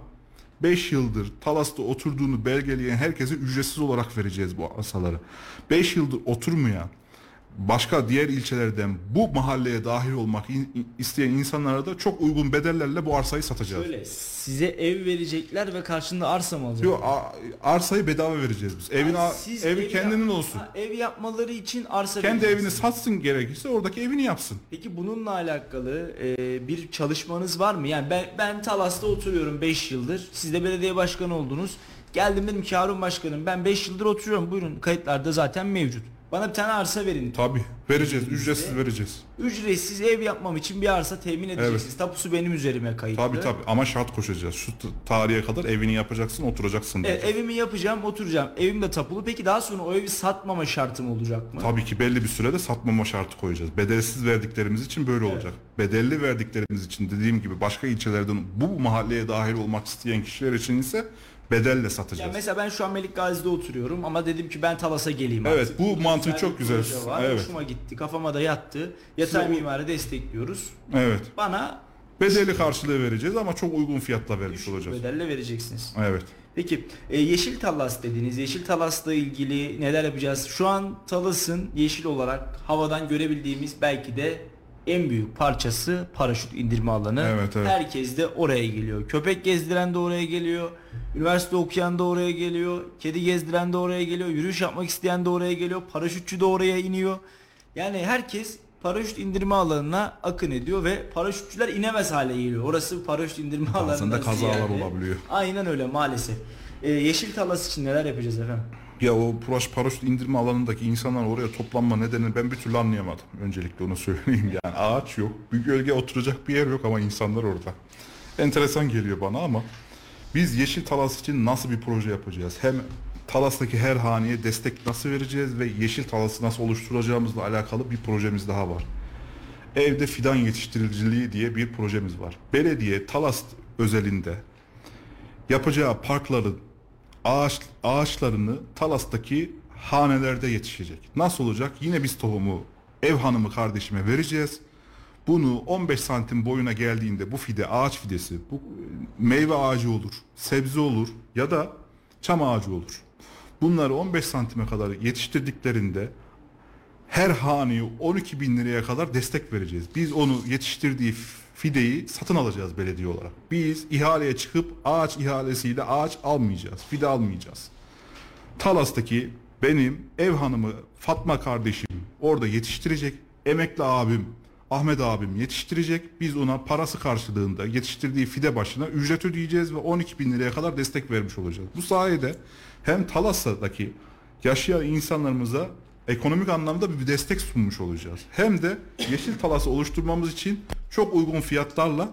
[SPEAKER 3] 5 yıldır Talas'ta oturduğunu belgeleyen herkese ücretsiz olarak vereceğiz bu arsaları. 5 yıldır oturmayan başka diğer ilçelerden bu mahalleye dahil olmak in- isteyen insanlara da çok uygun bedellerle bu arsayı satacağız.
[SPEAKER 2] Şöyle size ev verecekler ve karşında arsa mı alacaklar?
[SPEAKER 3] Yok a- arsayı bedava vereceğiz biz. Evin
[SPEAKER 2] siz
[SPEAKER 3] evi
[SPEAKER 2] ev
[SPEAKER 3] kendinin
[SPEAKER 2] yap-
[SPEAKER 3] olsun.
[SPEAKER 2] Ha, ev yapmaları için arsa
[SPEAKER 3] Kendi evini satsın gerekirse oradaki evini yapsın.
[SPEAKER 2] Peki bununla alakalı e, bir çalışmanız var mı? Yani ben ben Talas'ta oturuyorum 5 yıldır. Siz de belediye başkanı oldunuz. Geldim dedim ki Harun Başkanım ben 5 yıldır oturuyorum. Buyurun kayıtlarda zaten mevcut. Bana bir tane arsa verin.
[SPEAKER 3] Tabi vereceğiz, ücretsiz vereceğiz.
[SPEAKER 2] Ücretsiz ev yapmam için bir arsa temin edeceksiniz. Tapusu benim üzerime kayıtlı.
[SPEAKER 3] Tabi tabi ama şart koşacağız. Şu tarihe kadar evini yapacaksın, oturacaksın.
[SPEAKER 2] Evet,
[SPEAKER 3] diyeceğiz.
[SPEAKER 2] evimi yapacağım, oturacağım. Evim de tapulu. Peki daha sonra o evi satmama şartım olacak mı?
[SPEAKER 3] Tabii ki belli bir sürede satmama şartı koyacağız. Bedelsiz verdiklerimiz için böyle olacak. Bedelli verdiklerimiz için dediğim gibi başka ilçelerden bu mahalleye dahil olmak isteyen kişiler için ise bedelle
[SPEAKER 2] Ya
[SPEAKER 3] satacağız.
[SPEAKER 2] mesela ben şu an Melik Gazi'de oturuyorum ama dedim ki ben Talas'a geleyim
[SPEAKER 3] Evet,
[SPEAKER 2] artık.
[SPEAKER 3] bu
[SPEAKER 2] Burada
[SPEAKER 3] mantığı çok güzel.
[SPEAKER 2] Var.
[SPEAKER 3] Evet.
[SPEAKER 2] Hoşuma gitti. Kafama da yattı. Yatay
[SPEAKER 3] Size bu-
[SPEAKER 2] mimari destekliyoruz.
[SPEAKER 3] Evet.
[SPEAKER 2] Bana
[SPEAKER 3] Bedeli karşılığı vereceğiz ama çok uygun fiyatla vermiş
[SPEAKER 2] Düşük
[SPEAKER 3] olacağız.
[SPEAKER 2] bedelle vereceksiniz.
[SPEAKER 3] Evet.
[SPEAKER 2] Peki e, Yeşil Talas dediniz. Yeşil Talas'la ilgili neler yapacağız? Şu an Talas'ın yeşil olarak havadan görebildiğimiz belki de en büyük parçası paraşüt indirme alanı.
[SPEAKER 3] Evet, evet.
[SPEAKER 2] Herkes de oraya geliyor. Köpek gezdiren de oraya geliyor. Üniversite okuyan da oraya geliyor. Kedi gezdiren de oraya geliyor. Yürüyüş yapmak isteyen de oraya geliyor. Paraşütçü de oraya iniyor. Yani herkes paraşüt indirme alanına akın ediyor ve paraşütçüler inemez hale geliyor. Orası paraşüt indirme alanından
[SPEAKER 3] kazalar
[SPEAKER 2] ziyade.
[SPEAKER 3] olabiliyor.
[SPEAKER 2] Aynen öyle maalesef. Ee, Yeşil Talas için neler yapacağız efendim?
[SPEAKER 3] Ya o paraş, paraşüt indirme alanındaki insanlar oraya toplanma nedenini ben bir türlü anlayamadım. Öncelikle onu söyleyeyim yani ağaç yok, bir gölge oturacak bir yer yok ama insanlar orada. Enteresan geliyor bana ama biz Yeşil Talas için nasıl bir proje yapacağız? Hem Talas'taki her haneye destek nasıl vereceğiz ve Yeşil Talas'ı nasıl oluşturacağımızla alakalı bir projemiz daha var. Evde fidan yetiştiriciliği diye bir projemiz var. Belediye Talas özelinde yapacağı parkların ağaç ağaçlarını Talas'taki hanelerde yetişecek. Nasıl olacak? Yine biz tohumu ev hanımı kardeşime vereceğiz. Bunu 15 santim boyuna geldiğinde bu fide ağaç fidesi bu meyve ağacı olur, sebze olur ya da çam ağacı olur. Bunları 15 santime kadar yetiştirdiklerinde her haneye 12 bin liraya kadar destek vereceğiz. Biz onu yetiştirdiği fideyi satın alacağız belediye olarak. Biz ihaleye çıkıp ağaç ihalesiyle ağaç almayacağız. Fide almayacağız. Talas'taki benim ev hanımı Fatma kardeşim orada yetiştirecek. Emekli abim Ahmet abim yetiştirecek. Biz ona parası karşılığında yetiştirdiği fide başına ücret ödeyeceğiz ve 12 bin liraya kadar destek vermiş olacağız. Bu sayede hem Talas'taki yaşayan insanlarımıza ekonomik anlamda bir destek sunmuş olacağız. Hem de yeşil talası oluşturmamız için çok uygun fiyatlarla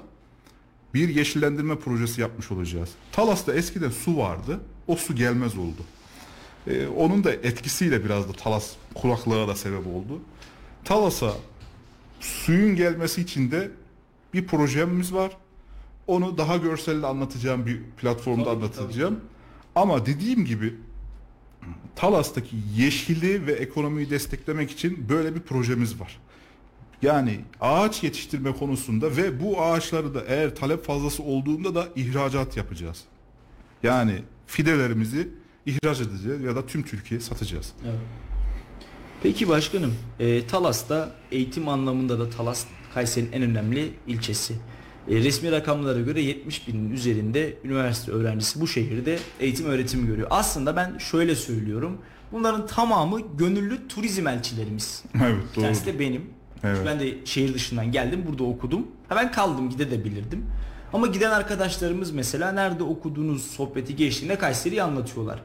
[SPEAKER 3] bir yeşillendirme projesi yapmış olacağız. Talas'ta eskiden su vardı. O su gelmez oldu. Ee, onun da etkisiyle biraz da Talas kuraklığa da sebep oldu. Talas'a suyun gelmesi için de bir projemiz var. Onu daha görselle anlatacağım bir platformda
[SPEAKER 2] Tabii
[SPEAKER 3] anlatacağım. Ama dediğim gibi Talas'taki yeşili ve ekonomiyi desteklemek için böyle bir projemiz var. Yani ağaç yetiştirme konusunda ve bu ağaçları da eğer talep fazlası olduğunda da ihracat yapacağız. Yani fidelerimizi ihraç edeceğiz ya da tüm Türkiye satacağız.
[SPEAKER 2] Evet. Peki başkanım, e, Talas'ta eğitim anlamında da Talas Kayseri'nin en önemli ilçesi. E, resmi rakamlara göre 70 binin üzerinde üniversite öğrencisi bu şehirde eğitim öğretim görüyor. Aslında ben şöyle söylüyorum. Bunların tamamı gönüllü turizm elçilerimiz.
[SPEAKER 3] Evet
[SPEAKER 2] Bir
[SPEAKER 3] doğru.
[SPEAKER 2] tanesi de benim.
[SPEAKER 3] Evet.
[SPEAKER 2] Ben de şehir dışından geldim burada okudum. Ha ben kaldım gidebilirdim. Ama giden arkadaşlarımız mesela nerede okuduğunuz sohbeti geçtiğinde Kayseri'yi anlatıyorlar.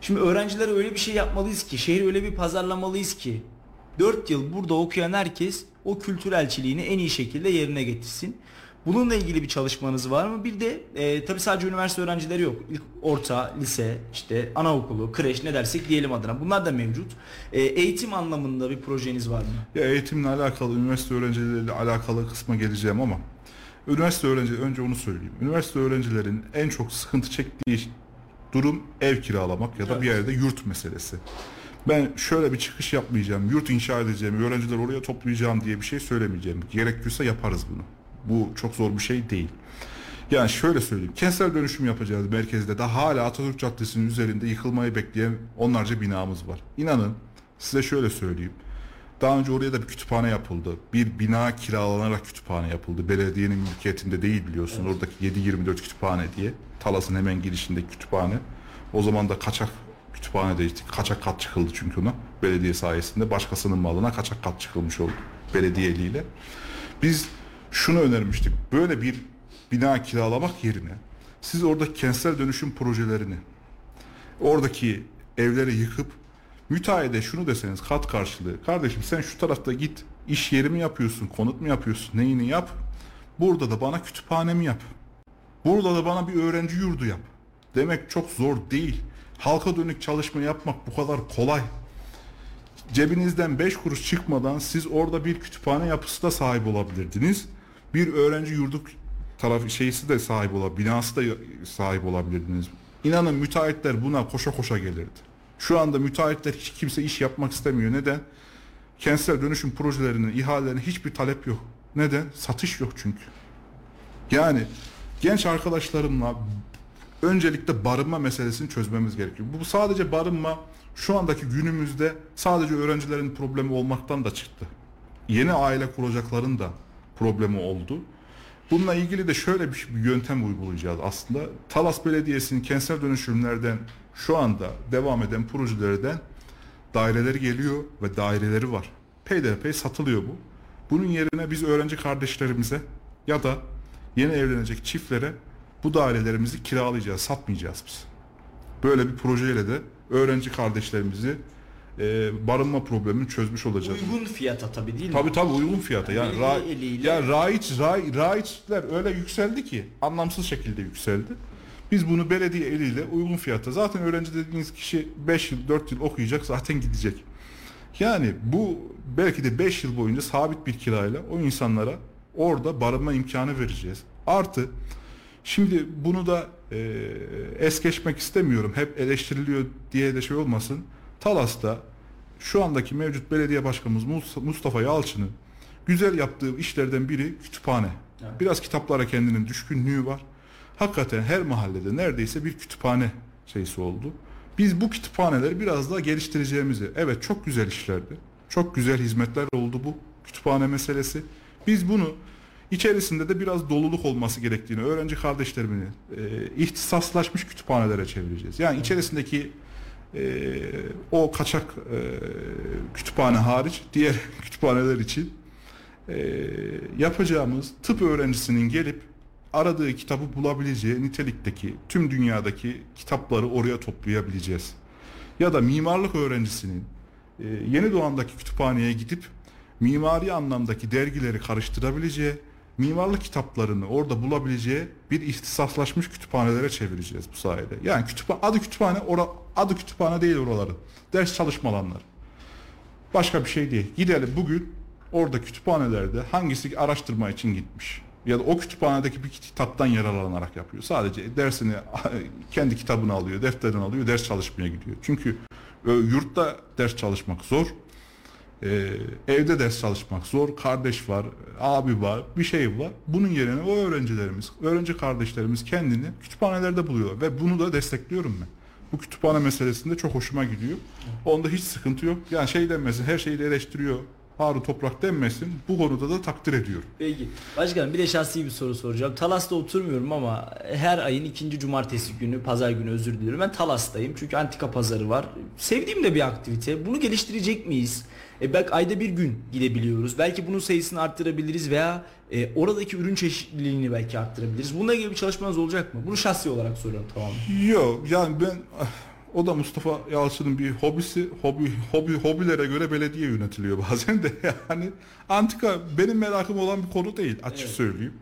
[SPEAKER 2] Şimdi öğrencilere öyle bir şey yapmalıyız ki, şehri öyle bir pazarlamalıyız ki 4 yıl burada okuyan herkes o kültür elçiliğini en iyi şekilde yerine getirsin. Bununla ilgili bir çalışmanız var mı? Bir de e, tabii sadece üniversite öğrencileri yok. İlk, orta, lise, işte anaokulu, kreş ne dersek diyelim adına. Bunlar da mevcut. E, eğitim anlamında bir projeniz var mı?
[SPEAKER 3] Ya eğitimle alakalı, üniversite öğrencileriyle alakalı kısma geleceğim ama üniversite öğrenci önce onu söyleyeyim. Üniversite öğrencilerin en çok sıkıntı çektiği durum ev kiralamak ya da bir
[SPEAKER 2] Evet.
[SPEAKER 3] yerde yurt meselesi. Ben şöyle bir çıkış yapmayacağım, yurt inşa edeceğim, öğrenciler oraya toplayacağım diye bir şey söylemeyeceğim. Gerekirse yaparız bunu. Bu çok zor bir şey değil. Yani şöyle söyleyeyim. Kentsel dönüşüm yapacağız merkezde. Daha hala Atatürk Caddesi'nin üzerinde yıkılmayı bekleyen onlarca binamız var. İnanın size şöyle söyleyeyim. Daha önce oraya da bir kütüphane yapıldı. Bir bina kiralanarak kütüphane yapıldı. Belediyenin mülkiyetinde değil biliyorsun. Oradaki 7-24 kütüphane diye. Talas'ın hemen girişindeki kütüphane. O zaman da kaçak kütüphane değişti. Kaçak kat çıkıldı çünkü ona. Belediye sayesinde. Başkasının malına kaçak kat çıkılmış oldu. Belediye eliyle. Biz şunu önermiştik. Böyle bir bina kiralamak yerine siz orada kentsel dönüşüm projelerini oradaki evleri yıkıp müteahhide şunu deseniz kat karşılığı. Kardeşim sen şu tarafta git iş yeri mi yapıyorsun, konut mu yapıyorsun, neyini yap. Burada da bana kütüphanemi yap. Burada da bana bir öğrenci yurdu yap. Demek çok zor değil. Halka dönük çalışma yapmak bu kadar kolay. Cebinizden 5 kuruş çıkmadan siz orada bir kütüphane yapısı da sahip olabilirdiniz. Bir öğrenci yurdu tarafı şeysi de sahip olabilir, binası da sahip olabilirdiniz. İnanın müteahhitler buna koşa koşa gelirdi. Şu anda müteahhitler hiç kimse iş yapmak istemiyor. Neden? Kentsel dönüşüm projelerinin, ihalelerine hiçbir talep yok. Neden? Satış yok çünkü. Yani genç arkadaşlarımla öncelikle barınma meselesini çözmemiz gerekiyor. Bu sadece barınma şu andaki günümüzde sadece öğrencilerin problemi olmaktan da çıktı. Yeni aile kuracakların da problemi oldu. Bununla ilgili de şöyle bir, yöntem uygulayacağız aslında. Talas Belediyesi'nin kentsel dönüşümlerden şu anda devam eden projelerden daireleri geliyor ve daireleri var. Peyderpey satılıyor bu. Bunun yerine biz öğrenci kardeşlerimize ya da yeni evlenecek çiftlere bu dairelerimizi kiralayacağız, satmayacağız biz. Böyle bir projeyle de öğrenci kardeşlerimizi e, barınma problemini çözmüş olacağız.
[SPEAKER 2] Uygun fiyata tabii değil mi?
[SPEAKER 3] Tabii tabii uygun fiyata. Yani
[SPEAKER 2] Eli-
[SPEAKER 3] ra,
[SPEAKER 2] eliyle-
[SPEAKER 3] ya raiç rai, raiçler öyle yükseldi ki anlamsız şekilde yükseldi. Biz bunu belediye eliyle uygun fiyata zaten öğrenci dediğiniz kişi 5 yıl 4 yıl okuyacak zaten gidecek. Yani bu belki de 5 yıl boyunca sabit bir kirayla o insanlara orada barınma imkanı vereceğiz. Artı şimdi bunu da e, es geçmek istemiyorum. Hep eleştiriliyor diye de şey olmasın. Talas'ta şu andaki mevcut belediye başkanımız Mus- Mustafa Yalçın'ın güzel yaptığı işlerden biri kütüphane.
[SPEAKER 2] Evet.
[SPEAKER 3] Biraz kitaplara kendinin düşkünlüğü var. Hakikaten her mahallede neredeyse bir kütüphane şeysi oldu. Biz bu kütüphaneleri biraz daha geliştireceğimizi, evet çok güzel işlerdi. Çok güzel hizmetler oldu bu kütüphane meselesi. Biz bunu içerisinde de biraz doluluk olması gerektiğini öğrenci kardeşlerimin e, ihtisaslaşmış kütüphanelere çevireceğiz. Yani içerisindeki e, o kaçak e, kütüphane hariç diğer kütüphaneler için e, yapacağımız tıp öğrencisinin gelip aradığı kitabı bulabileceği nitelikteki tüm dünyadaki kitapları oraya toplayabileceğiz. Ya da mimarlık öğrencisinin e, yeni doğandaki kütüphaneye gidip mimari anlamdaki dergileri karıştırabileceği, mimarlık kitaplarını orada bulabileceği bir ihtisaslaşmış kütüphanelere çevireceğiz bu sayede. Yani kütüphane, adı kütüphane, ora, adı kütüphane değil oraların. Ders çalışma alanları. Başka bir şey değil. Gidelim bugün orada kütüphanelerde hangisi araştırma için gitmiş ya da o kütüphanedeki bir kitaptan yararlanarak yapıyor. Sadece dersini kendi kitabını alıyor, defterini alıyor, ders çalışmaya gidiyor. Çünkü e, yurtta ders çalışmak zor. E, evde ders çalışmak zor. Kardeş var, abi var, bir şey var. Bunun yerine o öğrencilerimiz, öğrenci kardeşlerimiz kendini kütüphanelerde buluyor ve bunu da destekliyorum ben. Bu kütüphane meselesinde çok hoşuma gidiyor. Onda hiç sıkıntı yok. Yani şey denmesin, her şeyi eleştiriyor. Ağrı toprak denmesin. Bu konuda da takdir ediyorum.
[SPEAKER 2] Peki. Başkanım bir de şahsi bir soru soracağım. Talas'ta oturmuyorum ama her ayın ikinci cumartesi günü, pazar günü özür diliyorum. Ben Talas'tayım çünkü antika pazarı var. Sevdiğim de bir aktivite. Bunu geliştirecek miyiz? E belki ayda bir gün gidebiliyoruz. Belki bunun sayısını arttırabiliriz veya e, oradaki ürün çeşitliliğini belki arttırabiliriz. Bununla ilgili bir çalışmanız olacak mı? Bunu şahsi olarak soruyorum tamamen.
[SPEAKER 3] Yok yani ben ah, o da Mustafa Yalçın'ın bir hobisi hobi hobi hobilere göre belediye yönetiliyor bazen de yani antika benim merakım olan bir konu değil açık
[SPEAKER 2] Evet.
[SPEAKER 3] söyleyeyim.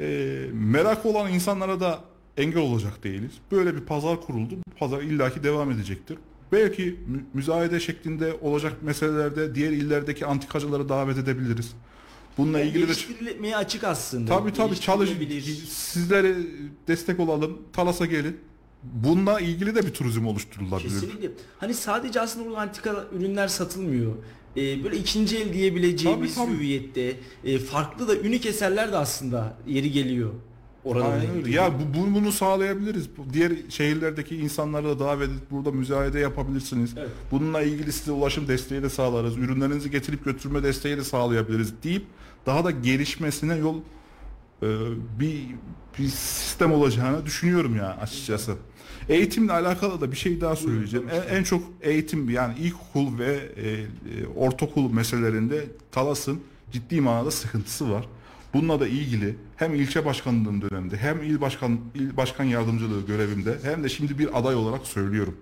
[SPEAKER 3] Ee, merak olan insanlara da engel olacak değiliz. Böyle bir pazar kuruldu. Bu pazar illaki devam edecektir. Belki mü- müzayede şeklinde olacak meselelerde diğer illerdeki antikacıları davet edebiliriz. Bununla ilgili de
[SPEAKER 2] açık aslında.
[SPEAKER 3] Tabii tabii çalış sizlere destek olalım. Talas'a gelin. Bununla ilgili de bir turizm oluşturulabilir.
[SPEAKER 2] Kesinlikle. Hani sadece aslında burada antika ürünler satılmıyor. Ee, böyle ikinci el diyebileceğimiz
[SPEAKER 3] Tabii, tabii.
[SPEAKER 2] hüviyette e, farklı da ünik eserler de aslında yeri geliyor. Orada
[SPEAKER 3] Aynen öyle. Ya bu, bu- bunu sağlayabiliriz. Bu Diğer şehirlerdeki insanları da davet edip burada müzayede yapabilirsiniz.
[SPEAKER 2] Evet.
[SPEAKER 3] Bununla ilgili size ulaşım desteği de sağlarız. Ürünlerinizi getirip götürme desteği de sağlayabiliriz deyip daha da gelişmesine yol e, bir bir sistem olacağını düşünüyorum ya açıkçası. Eğitimle alakalı da bir şey daha söyleyeceğim. En, en çok eğitim yani ilkokul ve e, e, ortaokul meselelerinde Talas'ın ciddi manada sıkıntısı var. Bununla da ilgili hem ilçe başkanlığım döneminde hem il başkan il başkan yardımcılığı görevimde hem de şimdi bir aday olarak söylüyorum.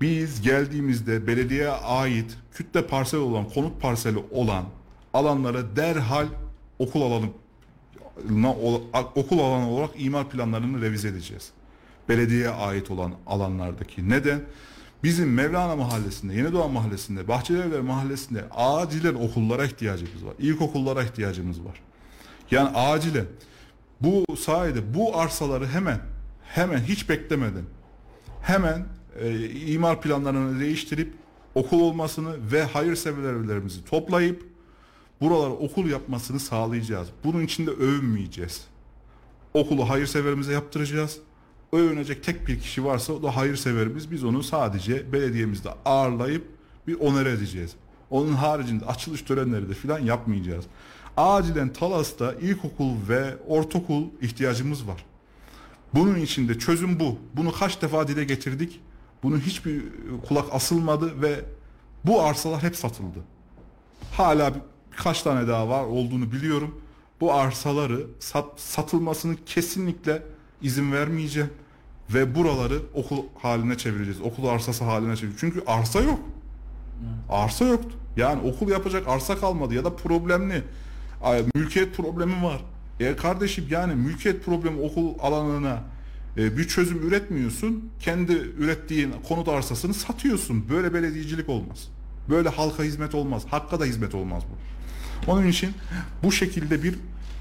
[SPEAKER 3] Biz geldiğimizde belediyeye ait kütle parsel olan, konut parseli olan alanlara derhal okul alanı okul alanı olarak imar planlarını revize edeceğiz. Belediyeye ait olan alanlardaki. Neden? Bizim Mevlana Mahallesi'nde, Yenidoğan Mahallesi'nde, Bahçelievler Mahallesi'nde acilen okullara ihtiyacımız var. İlkokullara ihtiyacımız var. Yani acilen bu sayede bu arsaları hemen hemen hiç beklemeden hemen e, imar planlarını değiştirip okul olmasını ve hayırseverlerimizi toplayıp buralara okul yapmasını sağlayacağız. Bunun için de övünmeyeceğiz. okulu hayırseverimize yaptıracağız. Övünecek tek bir kişi varsa o da hayırseverimiz. Biz onu sadece belediyemizde ağırlayıp bir onere edeceğiz. Onun haricinde açılış törenleri de filan yapmayacağız. Acilen Talas'ta ilkokul ve ortaokul ihtiyacımız var. Bunun için de çözüm bu. Bunu kaç defa dile getirdik. Bunun hiçbir kulak asılmadı ve bu arsalar hep satıldı. Hala birkaç tane daha var olduğunu biliyorum. Bu arsaları sat, satılmasını kesinlikle izin vermeyeceğim. Ve buraları okul haline çevireceğiz. Okul arsası haline çevireceğiz. Çünkü arsa yok. Arsa yoktu. Yani okul yapacak arsa kalmadı ya da problemli. Mülkiyet problemi var. E kardeşim yani mülkiyet problemi okul alanına e, bir çözüm üretmiyorsun. Kendi ürettiğin konut arsasını satıyorsun. Böyle belediyecilik olmaz. Böyle halka hizmet olmaz. Hakka da hizmet olmaz bu. Onun için bu şekilde bir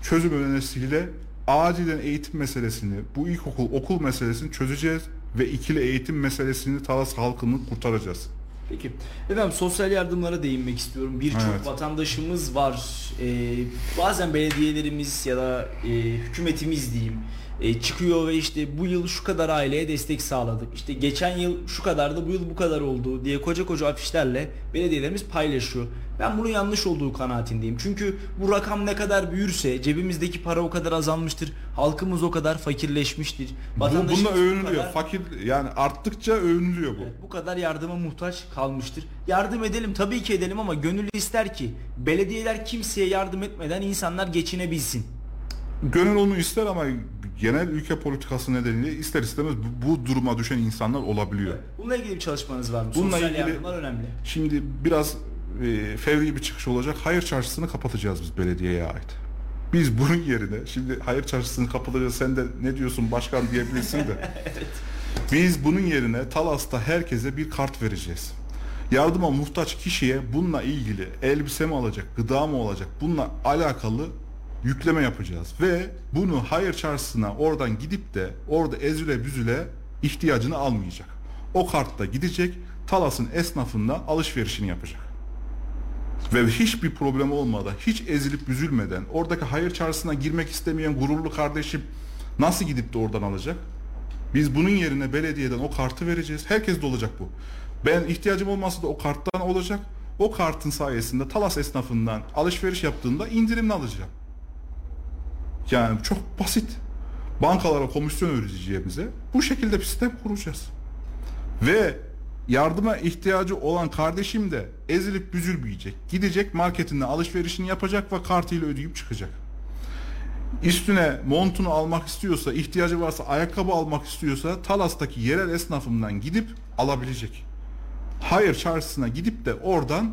[SPEAKER 3] çözüm önerisiyle acilen eğitim meselesini, bu ilkokul okul meselesini çözeceğiz ve ikili eğitim meselesini Talas halkını kurtaracağız.
[SPEAKER 2] Peki. Efendim sosyal yardımlara değinmek istiyorum. Birçok
[SPEAKER 3] Evet.
[SPEAKER 2] vatandaşımız var. Ee, bazen belediyelerimiz ya da e, hükümetimiz diyeyim e, çıkıyor ve işte bu yıl şu kadar aileye destek sağladık. İşte geçen yıl şu kadardı, bu yıl bu kadar oldu diye koca koca afişlerle belediyelerimiz paylaşıyor. Ben bunun yanlış olduğu kanaatindeyim. Çünkü bu rakam ne kadar büyürse cebimizdeki para o kadar azalmıştır. Halkımız o kadar fakirleşmiştir.
[SPEAKER 3] Bu,
[SPEAKER 2] Vatandaşımız
[SPEAKER 3] bununla
[SPEAKER 2] bu
[SPEAKER 3] övünülüyor.
[SPEAKER 2] kadar-
[SPEAKER 3] Fakir yani arttıkça övünülüyor bu.
[SPEAKER 2] Evet, bu kadar yardıma muhtaç kalmıştır. Yardım edelim tabii ki edelim ama gönüllü ister ki belediyeler kimseye yardım etmeden insanlar geçinebilsin.
[SPEAKER 3] Gönül onu ister ama genel ülke politikası nedeniyle ister istemez bu, bu duruma düşen insanlar olabiliyor.
[SPEAKER 2] Bununla ilgili bir çalışmanız var mı?
[SPEAKER 3] Bununla
[SPEAKER 2] Sosyal
[SPEAKER 3] ilgili-
[SPEAKER 2] yardımlar önemli.
[SPEAKER 3] Şimdi biraz e, fevri bir çıkış olacak. Hayır çarşısını kapatacağız biz belediyeye ait. Biz bunun yerine şimdi hayır çarşısını kapatacağız sen de ne diyorsun başkan diyebilirsin de. Biz bunun yerine Talas'ta herkese bir kart vereceğiz. Yardıma muhtaç kişiye bununla ilgili elbise mi alacak, gıda mı olacak bununla alakalı yükleme yapacağız. Ve bunu hayır çarşısına oradan gidip de orada ezüle büzüle ihtiyacını almayacak. O kartta gidecek Talas'ın esnafından alışverişini yapacak ve hiçbir problem olmadan, hiç ezilip üzülmeden oradaki hayır çarşısına girmek istemeyen gururlu kardeşim nasıl gidip de oradan alacak? Biz bunun yerine belediyeden o kartı vereceğiz. Herkes de olacak bu. Ben ihtiyacım olmasa da o karttan olacak. O kartın sayesinde Talas esnafından alışveriş yaptığında indirimli alacağım. Yani çok basit. Bankalara komisyon ödeyeceğimize bu şekilde bir sistem kuracağız. Ve yardıma ihtiyacı olan kardeşim de ezilip büzülmeyecek. Gidecek marketinden alışverişini yapacak ve kartıyla ödeyip çıkacak. Üstüne montunu almak istiyorsa, ihtiyacı varsa ayakkabı almak istiyorsa Talas'taki yerel esnafından gidip alabilecek. Hayır çarşısına gidip de oradan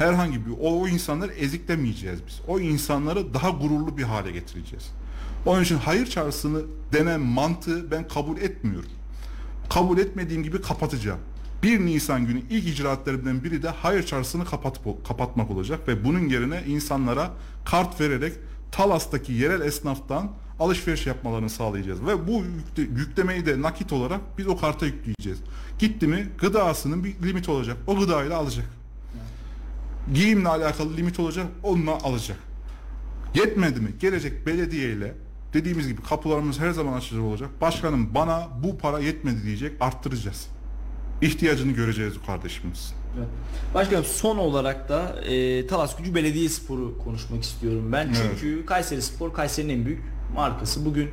[SPEAKER 3] herhangi bir o, o insanları eziklemeyeceğiz biz. O insanları daha gururlu bir hale getireceğiz. Onun için hayır çarşısını denen mantığı ben kabul etmiyorum kabul etmediğim gibi kapatacağım. 1 Nisan günü ilk icraatlerimden biri de hayır çarşısını kapatıp, kapatmak olacak ve bunun yerine insanlara kart vererek Talas'taki yerel esnaftan alışveriş yapmalarını sağlayacağız. Ve bu yükle- yüklemeyi de nakit olarak biz o karta yükleyeceğiz. Gitti mi gıdasının bir limit olacak. O gıdayla alacak. Giyimle alakalı limit olacak. Onunla alacak. Yetmedi mi? Gelecek belediyeyle dediğimiz gibi kapılarımız her zaman açık olacak. Başkanım bana bu para yetmedi diyecek. Arttıracağız. İhtiyacını göreceğiz kardeşimiz.
[SPEAKER 2] Evet. Başkanım son olarak da e, Talas Gücü Belediyespor'u konuşmak istiyorum ben.
[SPEAKER 3] Evet.
[SPEAKER 2] Çünkü Kayseri Spor Kayseri'nin en büyük markası. Bugün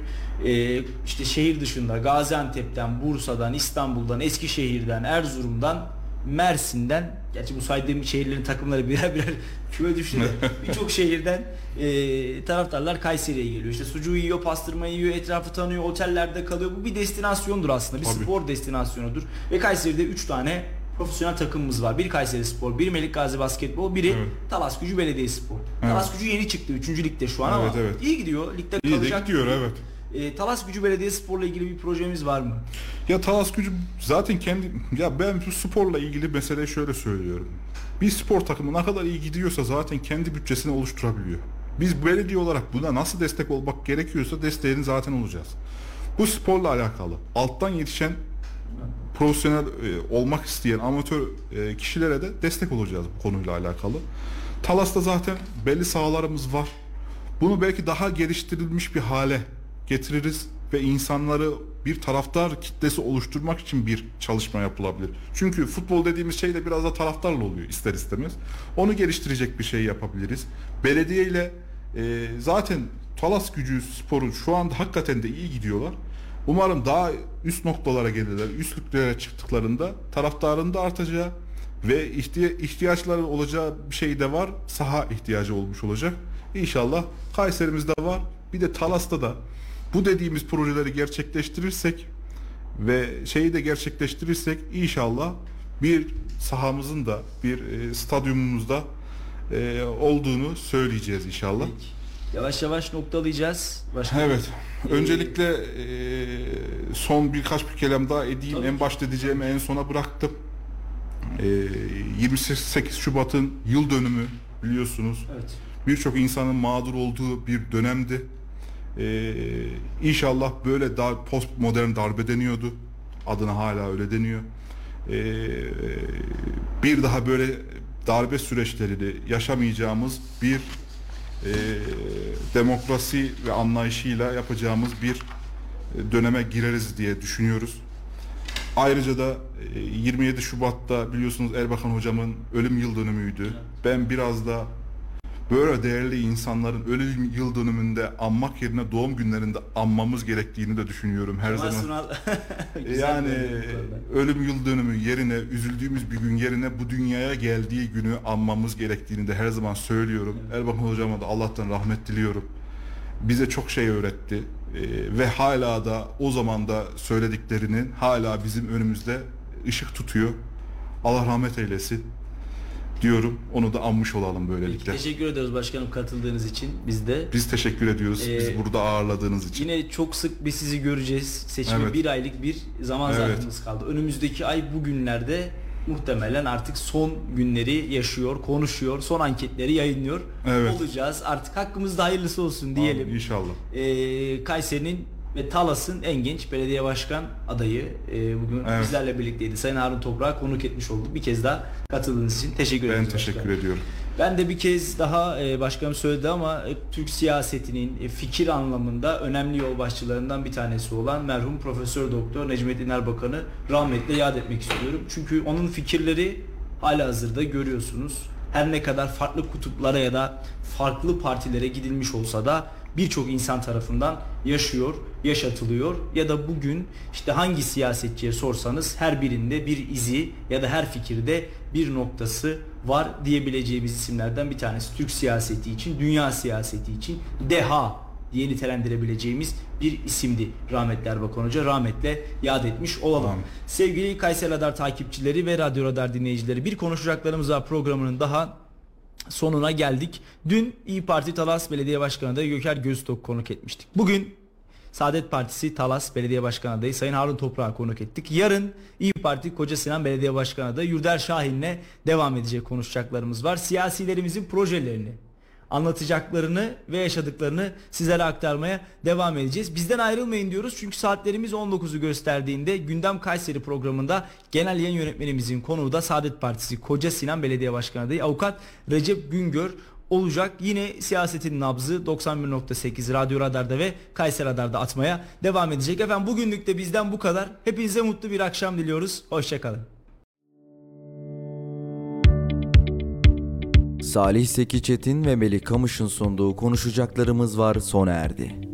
[SPEAKER 2] e, işte şehir dışında Gaziantep'ten, Bursa'dan, İstanbul'dan, Eskişehir'den, Erzurum'dan, Mersin'den gerçi bu saydığım şehirlerin takımları birer birer küme düştü birçok şehirden e, taraftarlar Kayseri'ye geliyor. İşte sucuğu yiyor, pastırmayı yiyor, etrafı tanıyor, otellerde kalıyor. Bu bir destinasyondur aslında. Bir
[SPEAKER 3] Tabii.
[SPEAKER 2] spor destinasyonudur. Ve Kayseri'de 3 tane profesyonel takımımız var. Biri Kayseri Spor, biri Melik Gazi Basketbol, biri
[SPEAKER 3] Evet.
[SPEAKER 2] Talas Gücü Belediyespor. Talas Gücü yeni çıktı 3. ligde şu an ama
[SPEAKER 3] Evet, evet.
[SPEAKER 2] iyi gidiyor. Ligde
[SPEAKER 3] İyi
[SPEAKER 2] kalacak.
[SPEAKER 3] gidiyor evet.
[SPEAKER 2] E, Talas Gücü Belediyespor'la ilgili bir projemiz var mı?
[SPEAKER 3] Ya Talas Gücü zaten kendi ya ben bu sporla ilgili mesele şöyle söylüyorum. Bir spor takımı ne kadar iyi gidiyorsa zaten kendi bütçesini oluşturabiliyor. Biz belediye olarak buna nasıl destek olmak gerekiyorsa desteğini zaten olacağız. Bu sporla alakalı alttan yetişen profesyonel e, olmak isteyen amatör e, kişilere de destek olacağız bu konuyla alakalı. Talas'ta zaten belli sahalarımız var. Bunu belki daha geliştirilmiş bir hale getiririz ve insanları bir taraftar kitlesi oluşturmak için bir çalışma yapılabilir. Çünkü futbol dediğimiz şey de biraz da taraftarla oluyor ister istemez. Onu geliştirecek bir şey yapabiliriz. Belediye ile e, zaten Talas Gücü Sporu şu anda hakikaten de iyi gidiyorlar. Umarım daha üst noktalara gelirler. Üstlüklere çıktıklarında taraftarın da artacağı ve ihtiya- ihtiyaçları olacağı bir şey de var. Saha ihtiyacı olmuş olacak. İnşallah Kayseri'mizde var. Bir de Talas'ta da bu dediğimiz projeleri gerçekleştirirsek ve şeyi de gerçekleştirirsek inşallah bir sahamızın da bir e, stadyumumuzda e, olduğunu söyleyeceğiz inşallah.
[SPEAKER 2] Peki. Yavaş yavaş noktalayacağız. Başka
[SPEAKER 3] Evet. Öncelikle e, son birkaç bir kelam daha edeyim.
[SPEAKER 2] Tabii
[SPEAKER 3] En başta diyeceğimi en sona bıraktım. E, 28 Şubat'ın yıl dönümü biliyorsunuz.
[SPEAKER 2] Evet.
[SPEAKER 3] Birçok insanın mağdur olduğu bir dönemdi. E, inşallah böyle dar, post modern darbe deniyordu. Adına hala öyle deniyor. E, bir daha böyle darbe süreçlerini yaşamayacağımız bir e, demokrasi ve anlayışıyla yapacağımız bir e, döneme gireriz diye düşünüyoruz. Ayrıca da e, 27 Şubat'ta biliyorsunuz Erbakan hocamın ölüm yıl dönümüydü. Ben biraz da böyle değerli insanların ölüm yıl dönümünde anmak yerine doğum günlerinde anmamız gerektiğini de düşünüyorum her
[SPEAKER 2] Kemal
[SPEAKER 3] zaman.
[SPEAKER 2] Sunal
[SPEAKER 3] Yani ölüm yıl dönümü yerine üzüldüğümüz bir gün yerine bu dünyaya geldiği günü anmamız gerektiğini de her zaman söylüyorum. Erbakan hocama da Allah'tan rahmet diliyorum. Bize çok şey öğretti Ee, ve hala da o zaman da söylediklerinin hala bizim önümüzde ışık tutuyor. Allah rahmet eylesin diyorum. Onu da anmış olalım böylelikle.
[SPEAKER 2] teşekkür ediyoruz başkanım katıldığınız için biz de.
[SPEAKER 3] Biz teşekkür ediyoruz.
[SPEAKER 2] Ee,
[SPEAKER 3] Bizi burada ağırladığınız için.
[SPEAKER 2] Yine çok sık biz sizi göreceğiz. Seçime
[SPEAKER 3] Evet.
[SPEAKER 2] bir aylık bir zaman
[SPEAKER 3] Evet.
[SPEAKER 2] zarfımız kaldı. Önümüzdeki ay bugünlerde muhtemelen artık son günleri yaşıyor, konuşuyor, son anketleri yayınlıyor
[SPEAKER 3] Evet.
[SPEAKER 2] olacağız. Artık hakkımızda hayırlısı olsun diyelim.
[SPEAKER 3] Amin, İnşallah.
[SPEAKER 2] Ee, Kayseri'nin ve Talas'ın en genç belediye başkan adayı e, bugün
[SPEAKER 3] Evet.
[SPEAKER 2] bizlerle birlikteydi. Sayın Harun Toprak'a konuk etmiş olduk. Bir kez daha katıldığınız için teşekkür
[SPEAKER 3] Ben
[SPEAKER 2] ederiz.
[SPEAKER 3] teşekkür
[SPEAKER 2] başkanım.
[SPEAKER 3] ediyorum.
[SPEAKER 2] Ben de bir kez daha e, başkanım söyledi ama e, Türk siyasetinin e, fikir anlamında önemli yol başçılarından bir tanesi olan merhum Profesör Doktor Necmettin Erbakan'ı rahmetle yad etmek istiyorum. Çünkü onun fikirleri hala hazırda görüyorsunuz. Her ne kadar farklı kutuplara ya da farklı partilere gidilmiş olsa da birçok insan tarafından yaşıyor, yaşatılıyor ya da bugün işte hangi siyasetçiye sorsanız her birinde bir izi ya da her fikirde bir noktası var diyebileceğimiz isimlerden bir tanesi. Türk siyaseti için, dünya siyaseti için deha diye nitelendirebileceğimiz bir isimdi rahmetli Erbakan Hoca. Rahmetle yad etmiş olalım.
[SPEAKER 3] Amin.
[SPEAKER 2] Sevgili Kayseri Radar takipçileri ve Radyo Radar dinleyicileri bir konuşacaklarımız var programının daha sonuna geldik. Dün İyi Parti Talas Belediye Başkanı adayı Göker Göztok konuk etmiştik. Bugün Saadet Partisi Talas Belediye Başkanı adayı Sayın Harun Toprak'ı konuk ettik. Yarın İyi Parti Koca Sinan Belediye Başkanı adayı Yurder Şahin'le devam edecek konuşacaklarımız var. Siyasilerimizin projelerini, anlatacaklarını ve yaşadıklarını sizlere aktarmaya devam edeceğiz. Bizden ayrılmayın diyoruz çünkü saatlerimiz 19'u gösterdiğinde Gündem Kayseri programında genel yayın yönetmenimizin konuğu da Saadet Partisi Koca Sinan Belediye Başkanı adayı Avukat Recep Güngör olacak. Yine siyasetin nabzı 91.8 Radyo Radar'da ve Kayseri Radar'da atmaya devam edecek. Efendim bugünlük de bizden bu kadar. Hepinize mutlu bir akşam diliyoruz. Hoşçakalın.
[SPEAKER 1] Salih Seki Çetin ve Melih Kamış'ın sunduğu konuşacaklarımız var sona erdi.